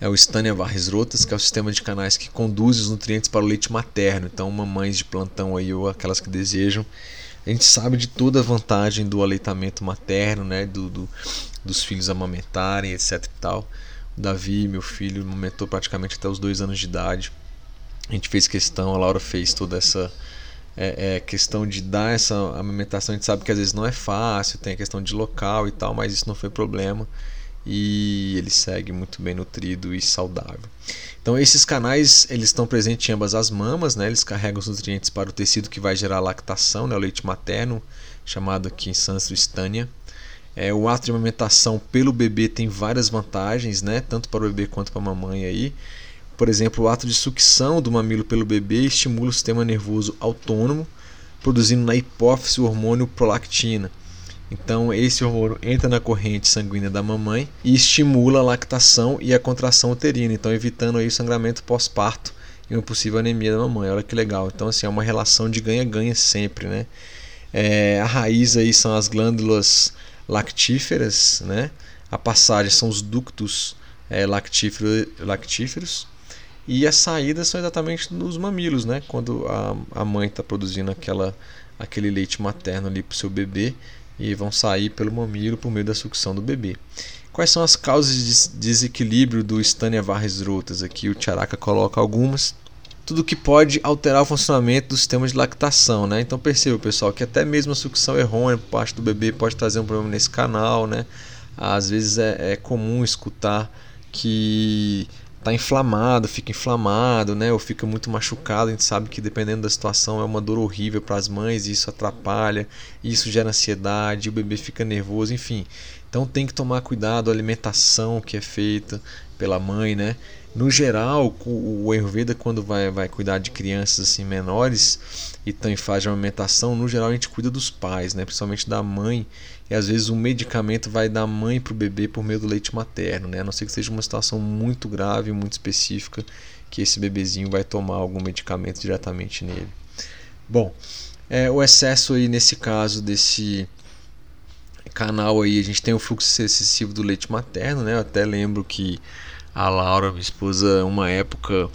é o Stania Varresrotas, que é o sistema de canais que conduz os nutrientes para o leite materno. Então, mamães de plantão aí ou aquelas que desejam, a gente sabe de toda a vantagem do aleitamento materno, né, do, do dos filhos amamentarem, etc e tal. O Davi, meu filho, amamentou praticamente até os dois anos de idade. A gente fez questão, a Laura fez toda essa é, é, questão de dar essa amamentação. A gente sabe que às vezes não é fácil, tem a questão de local e tal, mas isso não foi problema e ele segue muito bem nutrido e saudável. Então esses canais eles estão presentes em ambas as mamas, né? Eles carregam os nutrientes para o tecido que vai gerar lactação, né? O leite materno, chamado aqui em sânscrito estânia. É, o ato de amamentação pelo bebê tem várias vantagens, né? tanto para o bebê quanto para a mamãe. Aí. Por exemplo, o ato de sucção do mamilo pelo bebê estimula o sistema nervoso autônomo, produzindo na hipófise o hormônio prolactina. Então, esse hormônio entra na corrente sanguínea da mamãe e estimula a lactação e a contração uterina, então evitando aí o sangramento pós-parto e uma possível anemia da mamãe. Olha que legal. Então, assim, é uma relação de ganha-ganha sempre, né? É, a raiz aí são as glândulas lactíferas, né? A passagem são os ductos é, lactífero, lactíferos e as saídas são exatamente nos mamilos, né? Quando a, a mãe está produzindo aquela, aquele leite materno ali para o seu bebê e vão sair pelo mamilo por meio da sucção do bebê. Quais são as causas de desequilíbrio do Stania varres rotas? Aqui o Charaka coloca algumas tudo que pode alterar o funcionamento do sistema de lactação, né? Então perceba, pessoal, que até mesmo a sucção errônea por parte do bebê pode trazer um problema nesse canal, né? Às vezes é, é comum escutar que está inflamado, fica inflamado, né? Ou fica muito machucado. A gente sabe que dependendo da situação é uma dor horrível para as mães, e isso atrapalha, isso gera ansiedade, o bebê fica nervoso, enfim. Então tem que tomar cuidado, a alimentação que é feita pela mãe, né? No geral, o Ayurveda quando vai, vai cuidar de crianças assim menores e estão em fase de amamentação, no geral a gente cuida dos pais, né? principalmente da mãe, e às vezes o medicamento vai da mãe para o bebê por meio do leite materno, né? a não ser que seja uma situação muito grave, muito específica, que esse bebezinho vai tomar algum medicamento diretamente nele. Bom, é, o excesso aí nesse caso desse canal aí, a gente tem o fluxo excessivo do leite materno, né? Eu até lembro que a Laura, minha esposa, uma época,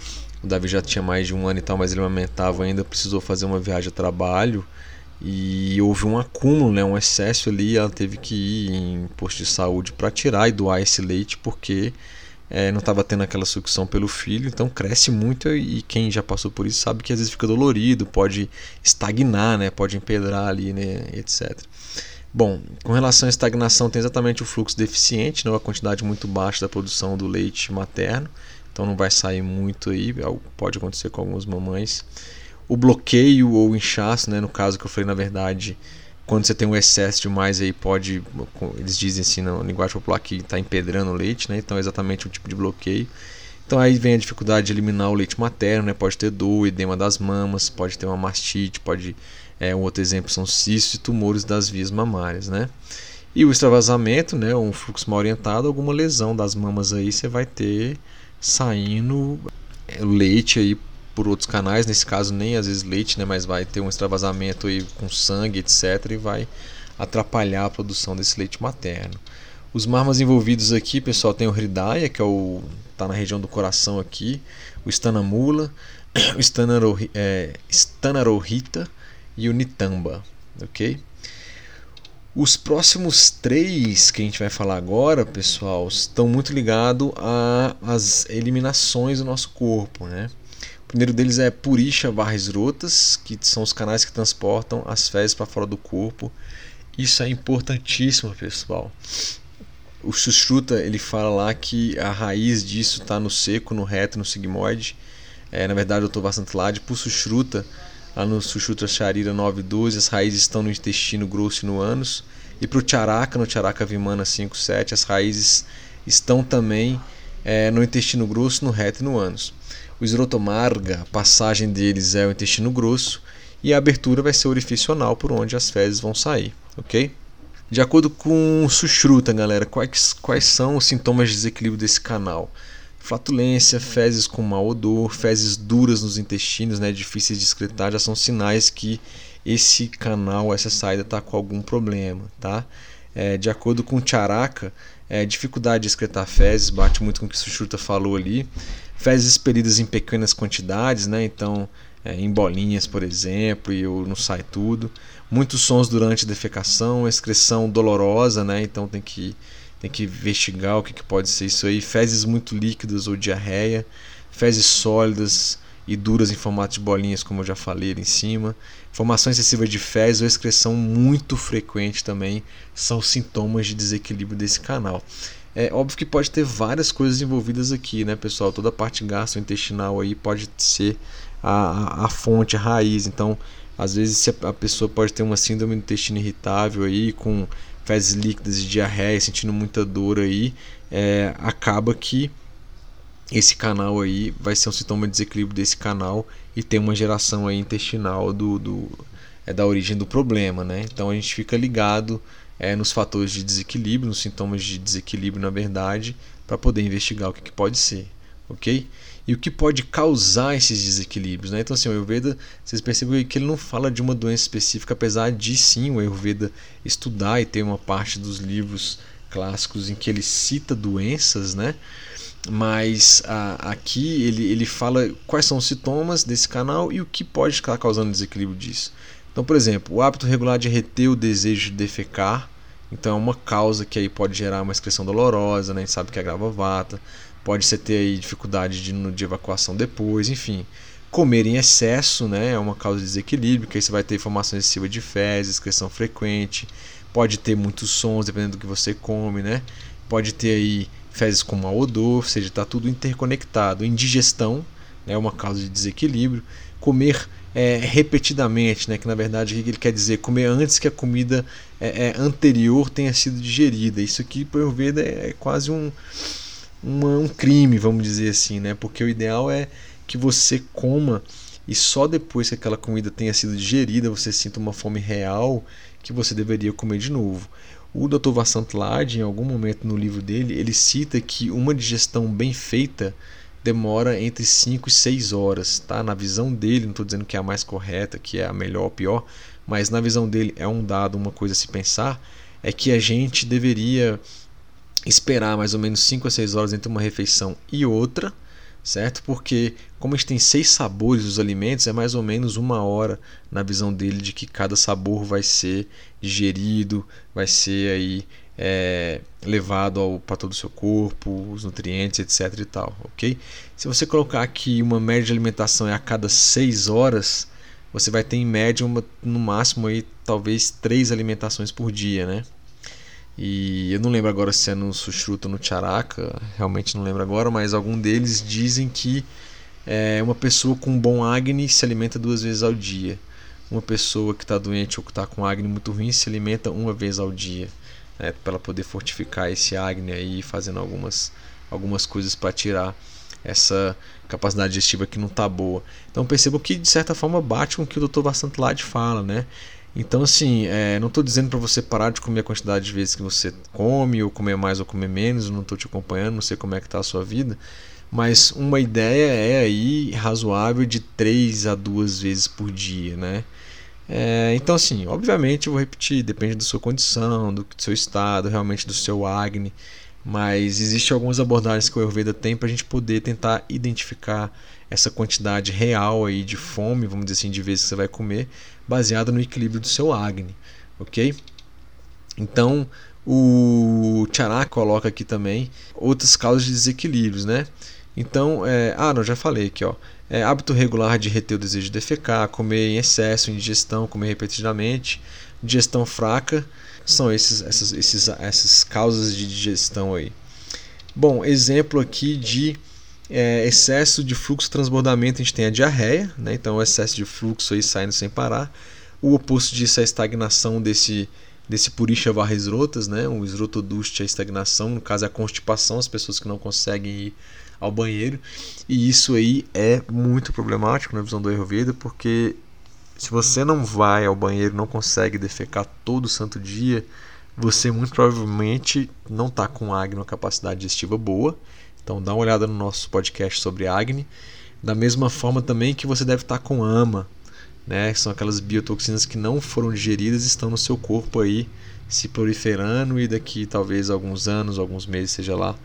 o Davi já tinha mais de um ano e tal, mas ele amamentava ainda, precisou fazer uma viagem a trabalho e houve um acúmulo, né, um excesso ali, ela teve que ir em posto de saúde para tirar e doar esse leite porque é, não estava tendo aquela sucção pelo filho, então cresce muito e quem já passou por isso sabe que às vezes fica dolorido, pode estagnar, né, pode empedrar ali, né, etc. Bom, com relação à estagnação tem exatamente o fluxo deficiente, né, a quantidade muito baixa da produção do leite materno, então não vai sair muito aí, é pode acontecer com algumas mamães. O bloqueio ou inchaço, né, no caso que eu falei na verdade, quando você tem um excesso demais aí pode, eles dizem assim na linguagem popular que está empedrando o leite, né? Então é exatamente um tipo de bloqueio. Então aí vem a dificuldade de eliminar o leite materno, né? Pode ter dor, edema das mamas, pode ter uma mastite, pode é, um outro exemplo são cistos e tumores das vias mamárias, né? E o extravasamento, né? Um fluxo mal orientado, alguma lesão das mamas aí você vai ter saindo é, leite aí por outros canais, nesse caso nem às vezes leite, né, mas vai ter um extravasamento aí com sangue, etc, e vai atrapalhar a produção desse leite materno. Os marmas envolvidos aqui, pessoal, tem o Hridaya, que é o tá na região do coração aqui, o Stanamula, (coughs) o Stanaro, é, Stanarohita e o Nitamba, ok? Os próximos três que a gente vai falar agora, pessoal, estão muito ligados às eliminações do nosso corpo, né? primeiro deles é Purisha Varres Rotas, que são os canais que transportam as fezes para fora do corpo. Isso é importantíssimo, pessoal. O Sushruta ele fala lá que a raiz disso está no seco, no reto, no sigmoide. É, na verdade, eu estou bastante lá de Sushruta, lá no Sushruta Charira 912, as raízes estão no intestino grosso e no ânus. E para o Charaka, no Charaka Vimana 57, as raízes estão também é, no intestino grosso, no reto e no ânus. O esrotomarga, a passagem deles é o intestino grosso e a abertura vai ser o orifício anal por onde as fezes vão sair, ok? De acordo com Sushruta, galera, quais, quais são os sintomas de desequilíbrio desse canal? Flatulência, fezes com mau odor, fezes duras nos intestinos, né, difíceis de excretar, já são sinais que esse canal, essa saída está com algum problema, tá? É, de acordo com Charaka, é, dificuldade de excretar fezes, bate muito com o que Sushruta falou ali fezes expelidas em pequenas quantidades, né? então é, em bolinhas, por exemplo, e não sai tudo. Muitos sons durante a defecação, excreção dolorosa, né? então tem que, tem que investigar o que, que pode ser isso aí. Fezes muito líquidas ou diarreia, fezes sólidas e duras em formato de bolinhas, como eu já falei ali em cima. Formação excessiva de fezes ou excreção muito frequente também são sintomas de desequilíbrio desse canal. É óbvio que pode ter várias coisas envolvidas aqui, né, pessoal? Toda a parte gastrointestinal aí pode ser a, a, a fonte, a raiz. Então, às vezes a pessoa pode ter uma síndrome do intestino irritável aí, com fezes líquidas diarreia, sentindo muita dor aí, é, acaba que esse canal aí vai ser um sintoma de desequilíbrio desse canal e tem uma geração aí intestinal do, do é da origem do problema, né? Então a gente fica ligado é, nos fatores de desequilíbrio, nos sintomas de desequilíbrio, na verdade, para poder investigar o que, que, pode ser, ok? E o que pode causar esses desequilíbrios, né? Então, assim, o Ayurveda, vocês percebem que ele não fala de uma doença específica, apesar de sim o Ayurveda estudar e ter uma parte dos livros clássicos em que ele cita doenças, né? Mas a, aqui ele, ele fala quais são os sintomas desse canal e o que pode estar causando desequilíbrio disso. Então, por exemplo, o hábito regular de reter o desejo de defecar, então é uma causa que aí pode gerar uma excreção dolorosa, né? a gente sabe que é gravavata, pode ser ter aí dificuldade de, de evacuação depois, enfim. Comer em excesso né, é uma causa de desequilíbrio, que aí você vai ter formação excessiva de fezes, excreção frequente, pode ter muitos sons dependendo do que você come, né? Pode ter aí fezes com mau odor, ou seja, está tudo interconectado. Indigestão é né, uma causa de desequilíbrio. Comer é, repetidamente, né? que na verdade o que ele quer dizer? Comer antes que a comida é, é, anterior tenha sido digerida. Isso aqui, por ver, é, é quase um, uma, um crime, vamos dizer assim, né? porque o ideal é que você coma e só depois que aquela comida tenha sido digerida você sinta uma fome real que você deveria comer de novo. O Dr. Vassant Lad, em algum momento no livro dele, ele cita que uma digestão bem feita demora entre 5 e 6 horas, tá? Na visão dele, não estou dizendo que é a mais correta, que é a melhor ou pior, mas na visão dele é um dado, uma coisa a se pensar, é que a gente deveria esperar mais ou menos 5 a 6 horas entre uma refeição e outra, certo? Porque como a gente tem seis sabores dos alimentos, é mais ou menos uma hora na visão dele de que cada sabor vai ser digerido, vai ser aí é, levado para todo o seu corpo, os nutrientes, etc. e tal, ok? Se você colocar aqui uma média de alimentação é a cada 6 horas, você vai ter em média uma, no máximo aí talvez três alimentações por dia, né? E eu não lembro agora se é no Sushruta ou no Charaka, realmente não lembro agora, mas algum deles dizem que é, uma pessoa com bom Agni se alimenta duas vezes ao dia. Uma pessoa que está doente ou que está com Agni muito ruim se alimenta uma vez ao dia né, para ela poder fortificar esse Agni aí, fazendo algumas, algumas coisas para tirar essa capacidade digestiva que não está boa. Então percebo que de certa forma bate com o que o Dr. Vasantlad fala, né? Então assim, é, não estou dizendo para você parar de comer a quantidade de vezes que você come, ou comer mais ou comer menos, não estou te acompanhando, não sei como é que está a sua vida, mas uma ideia é aí razoável de 3 a 2 vezes por dia, né? É, então, assim, obviamente, eu vou repetir, depende da sua condição, do seu estado, realmente do seu Agni, mas existem algumas abordagens que o Ayurveda tem para a gente poder tentar identificar essa quantidade real aí de fome, vamos dizer assim, de vezes que você vai comer, baseada no equilíbrio do seu Agni, ok? Então, o Charak coloca aqui também outras causas de desequilíbrios, né? Então, é, ah, não, já falei aqui, ó. É, hábito regular de reter o desejo de defecar, comer em excesso, indigestão, comer repetidamente, digestão fraca, são esses, essas, esses, essas causas de digestão aí. Bom, exemplo aqui de é, excesso de fluxo transbordamento, a gente tem a diarreia, né? então o excesso de fluxo aí saindo sem parar. O oposto disso é a estagnação desse, desse purisha varra esrotas, né? o esrotodust é a estagnação, no caso é a constipação, as pessoas que não conseguem ir ao banheiro. E isso aí é muito problemático na visão do Ayurveda, porque se você não vai ao banheiro, não consegue defecar todo santo dia, você muito provavelmente não está com uma capacidade digestiva boa. Então dá uma olhada no nosso podcast sobre Agni. Da mesma forma também que você deve estar com ama, né? São aquelas biotoxinas que não foram digeridas estão no seu corpo aí se proliferando e daqui talvez alguns anos, alguns meses, seja lá,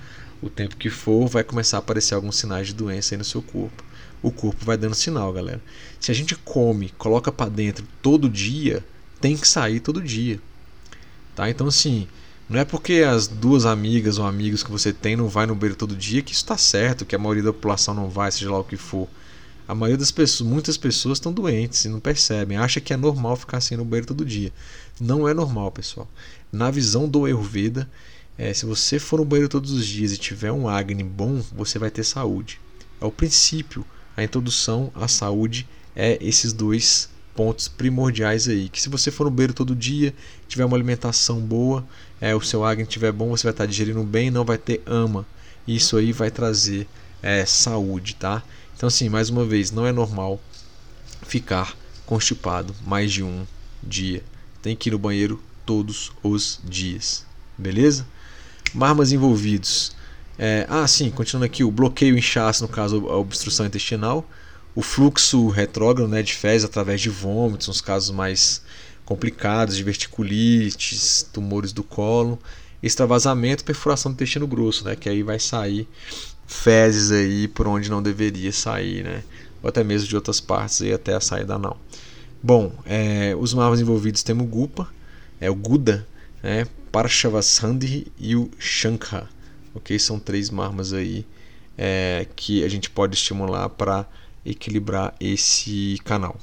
o tempo que for, vai começar a aparecer alguns sinais de doença aí no seu corpo. O corpo vai dando sinal, galera. Se a gente come, coloca para dentro todo dia, tem que sair todo dia. Tá? Então assim, não é porque as duas amigas ou amigos que você tem não vai no banheiro todo dia que isso está certo, que a maioria da população não vai, seja lá o que for. A maioria das pessoas, muitas pessoas estão doentes e não percebem, acha que é normal ficar assim no banheiro todo dia. Não é normal, pessoal. Na visão do Ayurveda, é, se você for no banheiro todos os dias e tiver um Agni bom, você vai ter saúde. É o princípio, a introdução à saúde é esses dois pontos primordiais aí. Que se você for no banheiro todo dia, tiver uma alimentação boa, é, o seu Agni estiver bom, você vai estar digerindo bem, não vai ter ama. Isso aí vai trazer é, saúde, tá? Então assim, mais uma vez, não é normal ficar constipado mais de um dia. Tem que ir no banheiro todos os dias. Beleza? Marmas envolvidos. É, ah, sim, continuando aqui, o bloqueio inchaço, no caso a obstrução intestinal, o fluxo retrógrado né, de fezes através de vômitos, nos casos mais complicados, de verticulites, tumores do colo, extravasamento, perfuração do intestino grosso, né, que aí vai sair fezes aí por onde não deveria sair, né, ou até mesmo de outras partes aí até a saída anal. Bom, é, os marmas envolvidos temos o Gupa, é o Guda, né, Parshavasandhi e o Shankha. Ok? São três marmas aí é, que a gente pode estimular para equilibrar esse canal.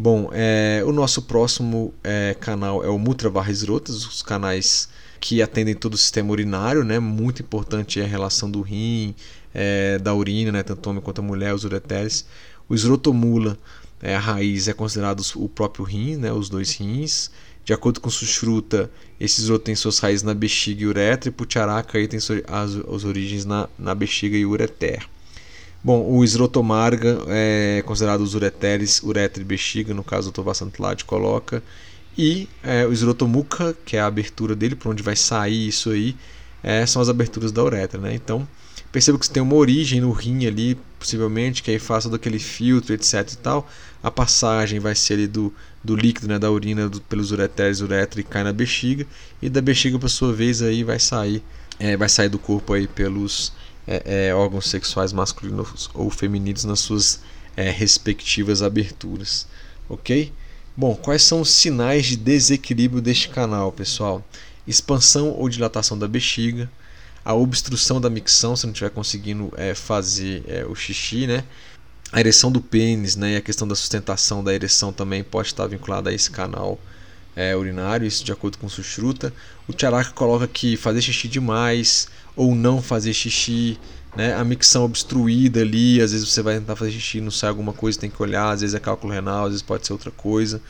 Bom, é, o nosso próximo é, canal é o Mutra Varresrotas, os canais que atendem todo o sistema urinário, né? Muito importante é a relação do rim, é, da urina, né? Tanto homem quanto mulher, os ureteres. O esrotomula, é, a raiz é considerado o próprio rim, né? Os dois rins. De acordo com Sushruta, esse esgoto tem suas raízes na bexiga e uretra, e Pucharaka aí tem as, as origens na, na bexiga e ureter. Bom, o esrotomarga é considerado os ureteres, uretra e bexiga, no caso o Tovasantlad coloca. E é, o esrotomuca, que é a abertura dele, por onde vai sair isso aí, é, são as aberturas da uretra. Né? Então, perceba que você tem uma origem no rim ali, possivelmente, que aí faça daquele filtro, etc e tal. A passagem vai ser ali do, do líquido, né, da urina do, pelos ureteres, uretra e cai na bexiga. E da bexiga, por sua vez, aí vai sair, é, vai sair do corpo aí pelos é, é, órgãos sexuais masculinos ou femininos nas suas é, respectivas aberturas, ok? Bom, quais são os sinais de desequilíbrio deste canal, pessoal? expansão ou dilatação da bexiga, a obstrução da micção, se não estiver conseguindo é, fazer é, o xixi, né? A ereção do pênis né? e a questão da sustentação da ereção também pode estar vinculada a esse canal é, urinário, isso de acordo com o Sushruta. O Charaka coloca que fazer xixi demais ou não fazer xixi, né? a micção obstruída ali, às vezes você vai tentar fazer xixi não sai alguma coisa, tem que olhar, às vezes é cálculo renal, às vezes pode ser outra coisa.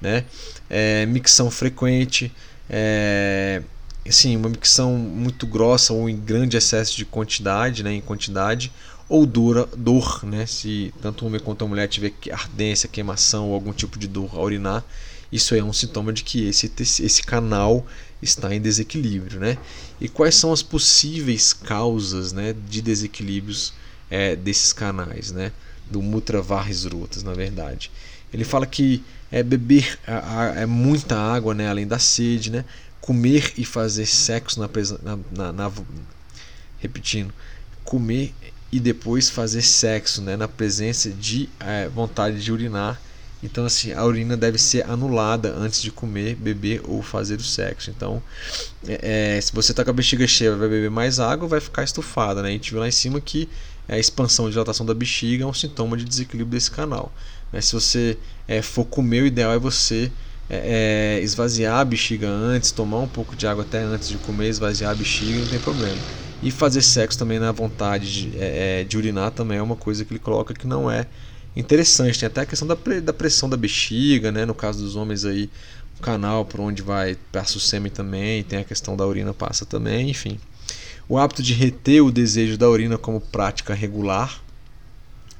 Né? É, micção frequente, é, assim, uma micção muito grossa ou em grande excesso de quantidade, né, em quantidade, ou dor, dor né, se tanto o homem quanto a mulher tiver ardência, queimação ou algum tipo de dor ao urinar, isso é um sintoma de que esse, esse canal está em desequilíbrio. Né? E quais são as possíveis causas né, de desequilíbrios é, desses canais, né, do Mutra Varrisrotas, na verdade? Ele fala que é beber é muita água, né, além da sede, né, comer e fazer sexo na, na, na, repetindo, comer e depois fazer sexo, né, na presença de é, vontade de urinar. Então assim, a urina deve ser anulada antes de comer, beber ou fazer o sexo. Então, é, é, se você está com a bexiga cheia, vai beber mais água, vai ficar estufada, né? A gente viu lá em cima que a expansão e dilatação da bexiga é um sintoma de desequilíbrio desse canal. Né? Se você é, for comer, o ideal é você é, é, esvaziar a bexiga antes, tomar um pouco de água até antes de comer, esvaziar a bexiga, não tem problema. E fazer sexo também na vontade de, é, é, de urinar também é uma coisa que ele coloca que não é interessante. Tem até a questão da, da pressão da bexiga, né? no caso dos homens aí, o canal por onde vai passa o sêmen também, tem a questão da urina passa também, enfim. O hábito de reter o desejo da urina como prática regular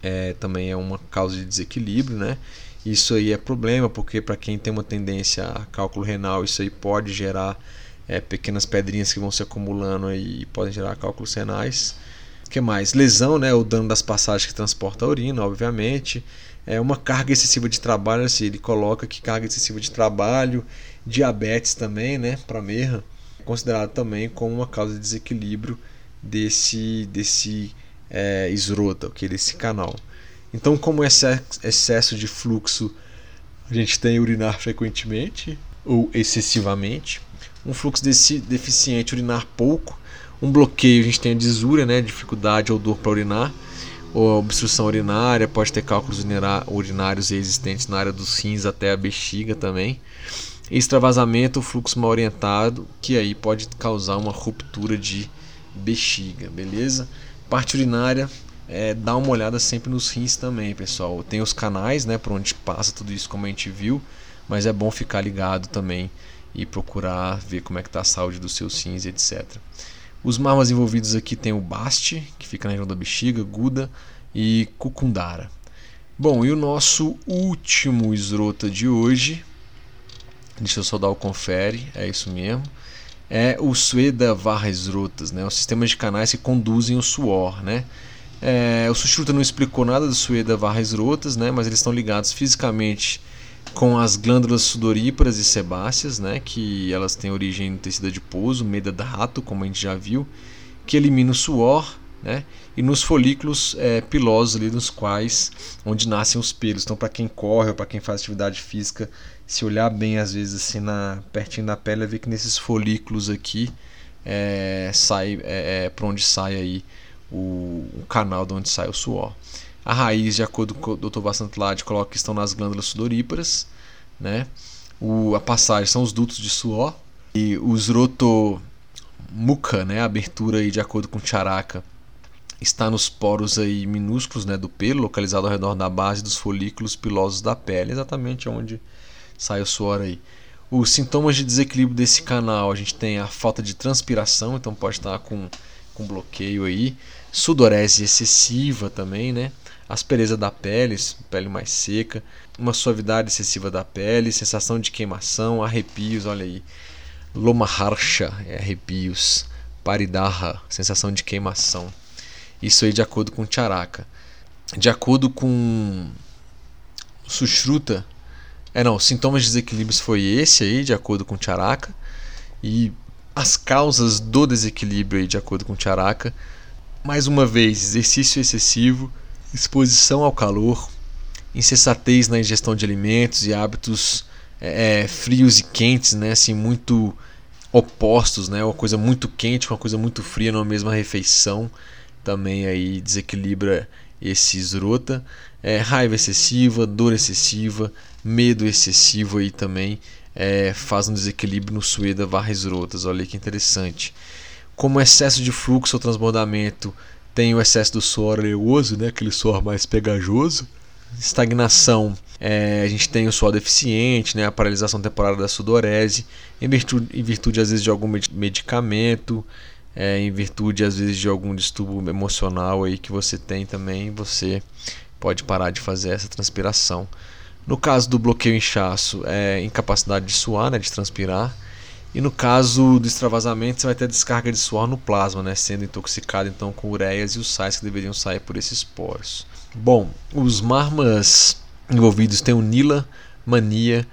é, também é uma causa de desequilíbrio, né? Isso aí é problema, porque para quem tem uma tendência a cálculo renal, isso aí pode gerar é, pequenas pedrinhas que vão se acumulando aí, e podem gerar cálculos renais. Que mais? Lesão, né? O dano das passagens que transporta a urina, obviamente. É uma carga excessiva de trabalho, assim, ele coloca que carga excessiva de trabalho, diabetes também, né? Para merra, considerado também como uma causa de desequilíbrio desse, desse é, esrota, okay? desse canal. Então, como excesso de fluxo, a gente tem urinar frequentemente ou excessivamente. Um fluxo desse deficiente, urinar pouco. Um bloqueio, a gente tem a disúria, né, dificuldade ou dor para urinar. Ou obstrução urinária, pode ter cálculos urinários existentes na área dos rins até a bexiga também. Extravasamento, fluxo mal orientado, que aí pode causar uma ruptura de bexiga, beleza? Parte urinária, é, dá uma olhada sempre nos rins também, pessoal. Tem os canais, né, por onde passa tudo isso, como a gente viu, mas é bom ficar ligado também e procurar ver como é que está a saúde dos seus rins, etc. Os marmas envolvidos aqui tem o baste, que fica na região da bexiga, guda e cucundara. Bom, e o nosso último esrota de hoje, deixa eu só dar o confere, é isso mesmo, é o Sueda Varra Esrotas, né, o sistema de canais que conduzem o suor, né, é, o Sushruta não explicou nada do Sueda Varras Rotas, né, mas eles estão ligados fisicamente com as glândulas sudoríparas e sebáceas, né, que elas têm origem no tecido adiposo, meda rato, como a gente já viu, que elimina o suor, né, e nos folículos é, pilosos ali, nos quais onde nascem os pelos. Então, para quem corre ou para quem faz atividade física, se olhar bem às vezes assim na pertinho da pele, ver que nesses folículos aqui é, sai é, é para onde sai aí o, o canal de onde sai o suor. A raiz, de acordo com o Dr. Vasantlade, coloca que estão nas glândulas sudoríparas. Né? O, a passagem são os dutos de suor. E os rotomuca, né? a abertura, aí, de acordo com Charaka, está nos poros aí minúsculos né, do pelo, localizado ao redor da base dos folículos pilosos da pele, exatamente onde sai o suor aí. Os sintomas de desequilíbrio desse canal, a gente tem a falta de transpiração, então pode estar com, com bloqueio aí sudorese excessiva também, né? Aspereza da pele, pele mais seca, uma suavidade excessiva da pele, sensação de queimação, arrepios, olha aí. Lomaharsha, é arrepios. Paridaha, sensação de queimação. Isso aí de acordo com Charaka. De acordo com Sushruta, é não, sintomas de desequilíbrios foi esse aí, de acordo com Charaka. E as causas do desequilíbrio aí, de acordo com Charaka, mais uma vez, exercício excessivo, exposição ao calor, insensatez na ingestão de alimentos e hábitos é, é, frios e quentes, né? Assim, muito opostos, né? Uma coisa muito quente com uma coisa muito fria numa mesma refeição também aí desequilibra esse esrota. É, raiva excessiva, dor excessiva, medo excessivo aí também é, faz um desequilíbrio no sueda varra esrotas. Olha que interessante. Como excesso de fluxo ou transbordamento tem o excesso do suor oleoso, né, aquele suor mais pegajoso. Estagnação, é, a gente tem o suor deficiente, né, a paralisação temporária da sudorese, em virtude, em virtude às vezes de algum medicamento, é, em virtude às vezes de algum distúrbio emocional aí que você tem também, você pode parar de fazer essa transpiração. No caso do bloqueio inchaço, é incapacidade de suar, né, de transpirar. E no caso do extravasamento, você vai ter descarga de suor no plasma, né, sendo intoxicado então com ureias e os sais que deveriam sair por esses poros. Bom, os marmas envolvidos têm o Nila, Mania,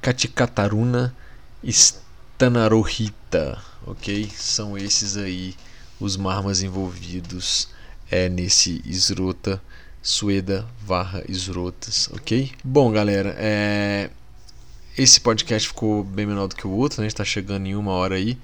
Katicataruna, Stanarohita ok? São esses aí os marmas envolvidos é nesse esrota Sueda varra esrotas, ok? Bom, galera, é... esse podcast ficou bem menor do que o outro, né? A gente tá chegando em uma hora aí.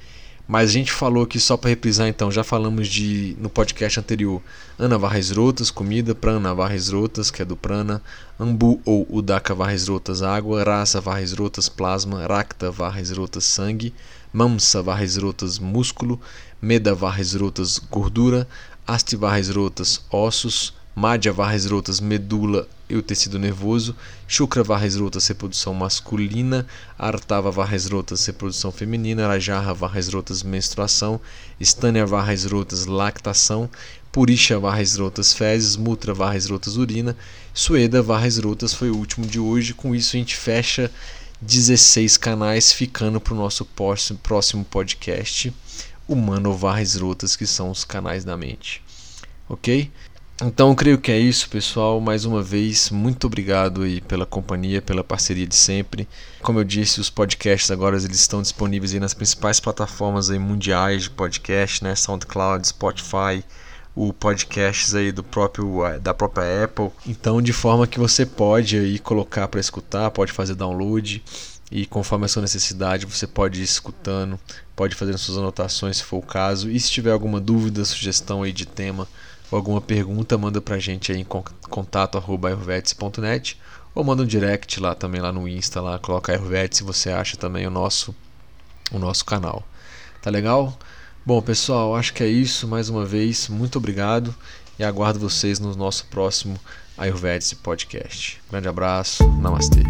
Mas a gente falou aqui só para reprisar então, já falamos de no podcast anterior, Ana Varres Rotas, comida, Prana Varres Rotas, que é do Prana, Ambu ou Udaka Varres Rotas, água, Rasa Varres Rotas, plasma, Rakta Varres Rotas, sangue, Mamsa Varres Rotas, músculo, Meda Varres Rotas, gordura, Asti Varres Rotas, ossos, Madhya Varres Rotas, medula e o tecido nervoso, Shukra Varres Rotas, reprodução masculina, Artava Varres Rotas, reprodução feminina, Rajarra Varres Rotas, menstruação, Stânia Varres Rotas, lactação, Purisha Varres Rotas, fezes, Mutra Varres Rotas, urina, Sueda Varres Rotas foi o último de hoje. Com isso a gente fecha 16 canais, ficando para o nosso próximo podcast, Humano Varres Rotas, que são os canais da mente. Ok? Então, creio que é isso, pessoal. Mais uma vez, muito obrigado aí pela companhia, pela parceria de sempre. Como eu disse, os podcasts agora eles estão disponíveis aí nas principais plataformas aí mundiais de podcast, né? SoundCloud, Spotify, o podcasts aí do próprio eh, da própria Apple. Então, de forma que você pode aí colocar para escutar, pode fazer download e conforme a sua necessidade você pode ir escutando, pode fazer suas anotações se for o caso. E se tiver alguma dúvida, sugestão aí de tema, ou alguma pergunta, manda pra gente aí em contato@ayurvedic.net ou manda um direct lá também lá no Insta lá, coloca Ayurvedic se você acha também o nosso o nosso canal. Tá legal? Bom, pessoal, acho que é isso. Mais uma vez, muito obrigado e aguardo vocês no nosso próximo Ayurvedic podcast. Grande abraço, namastê.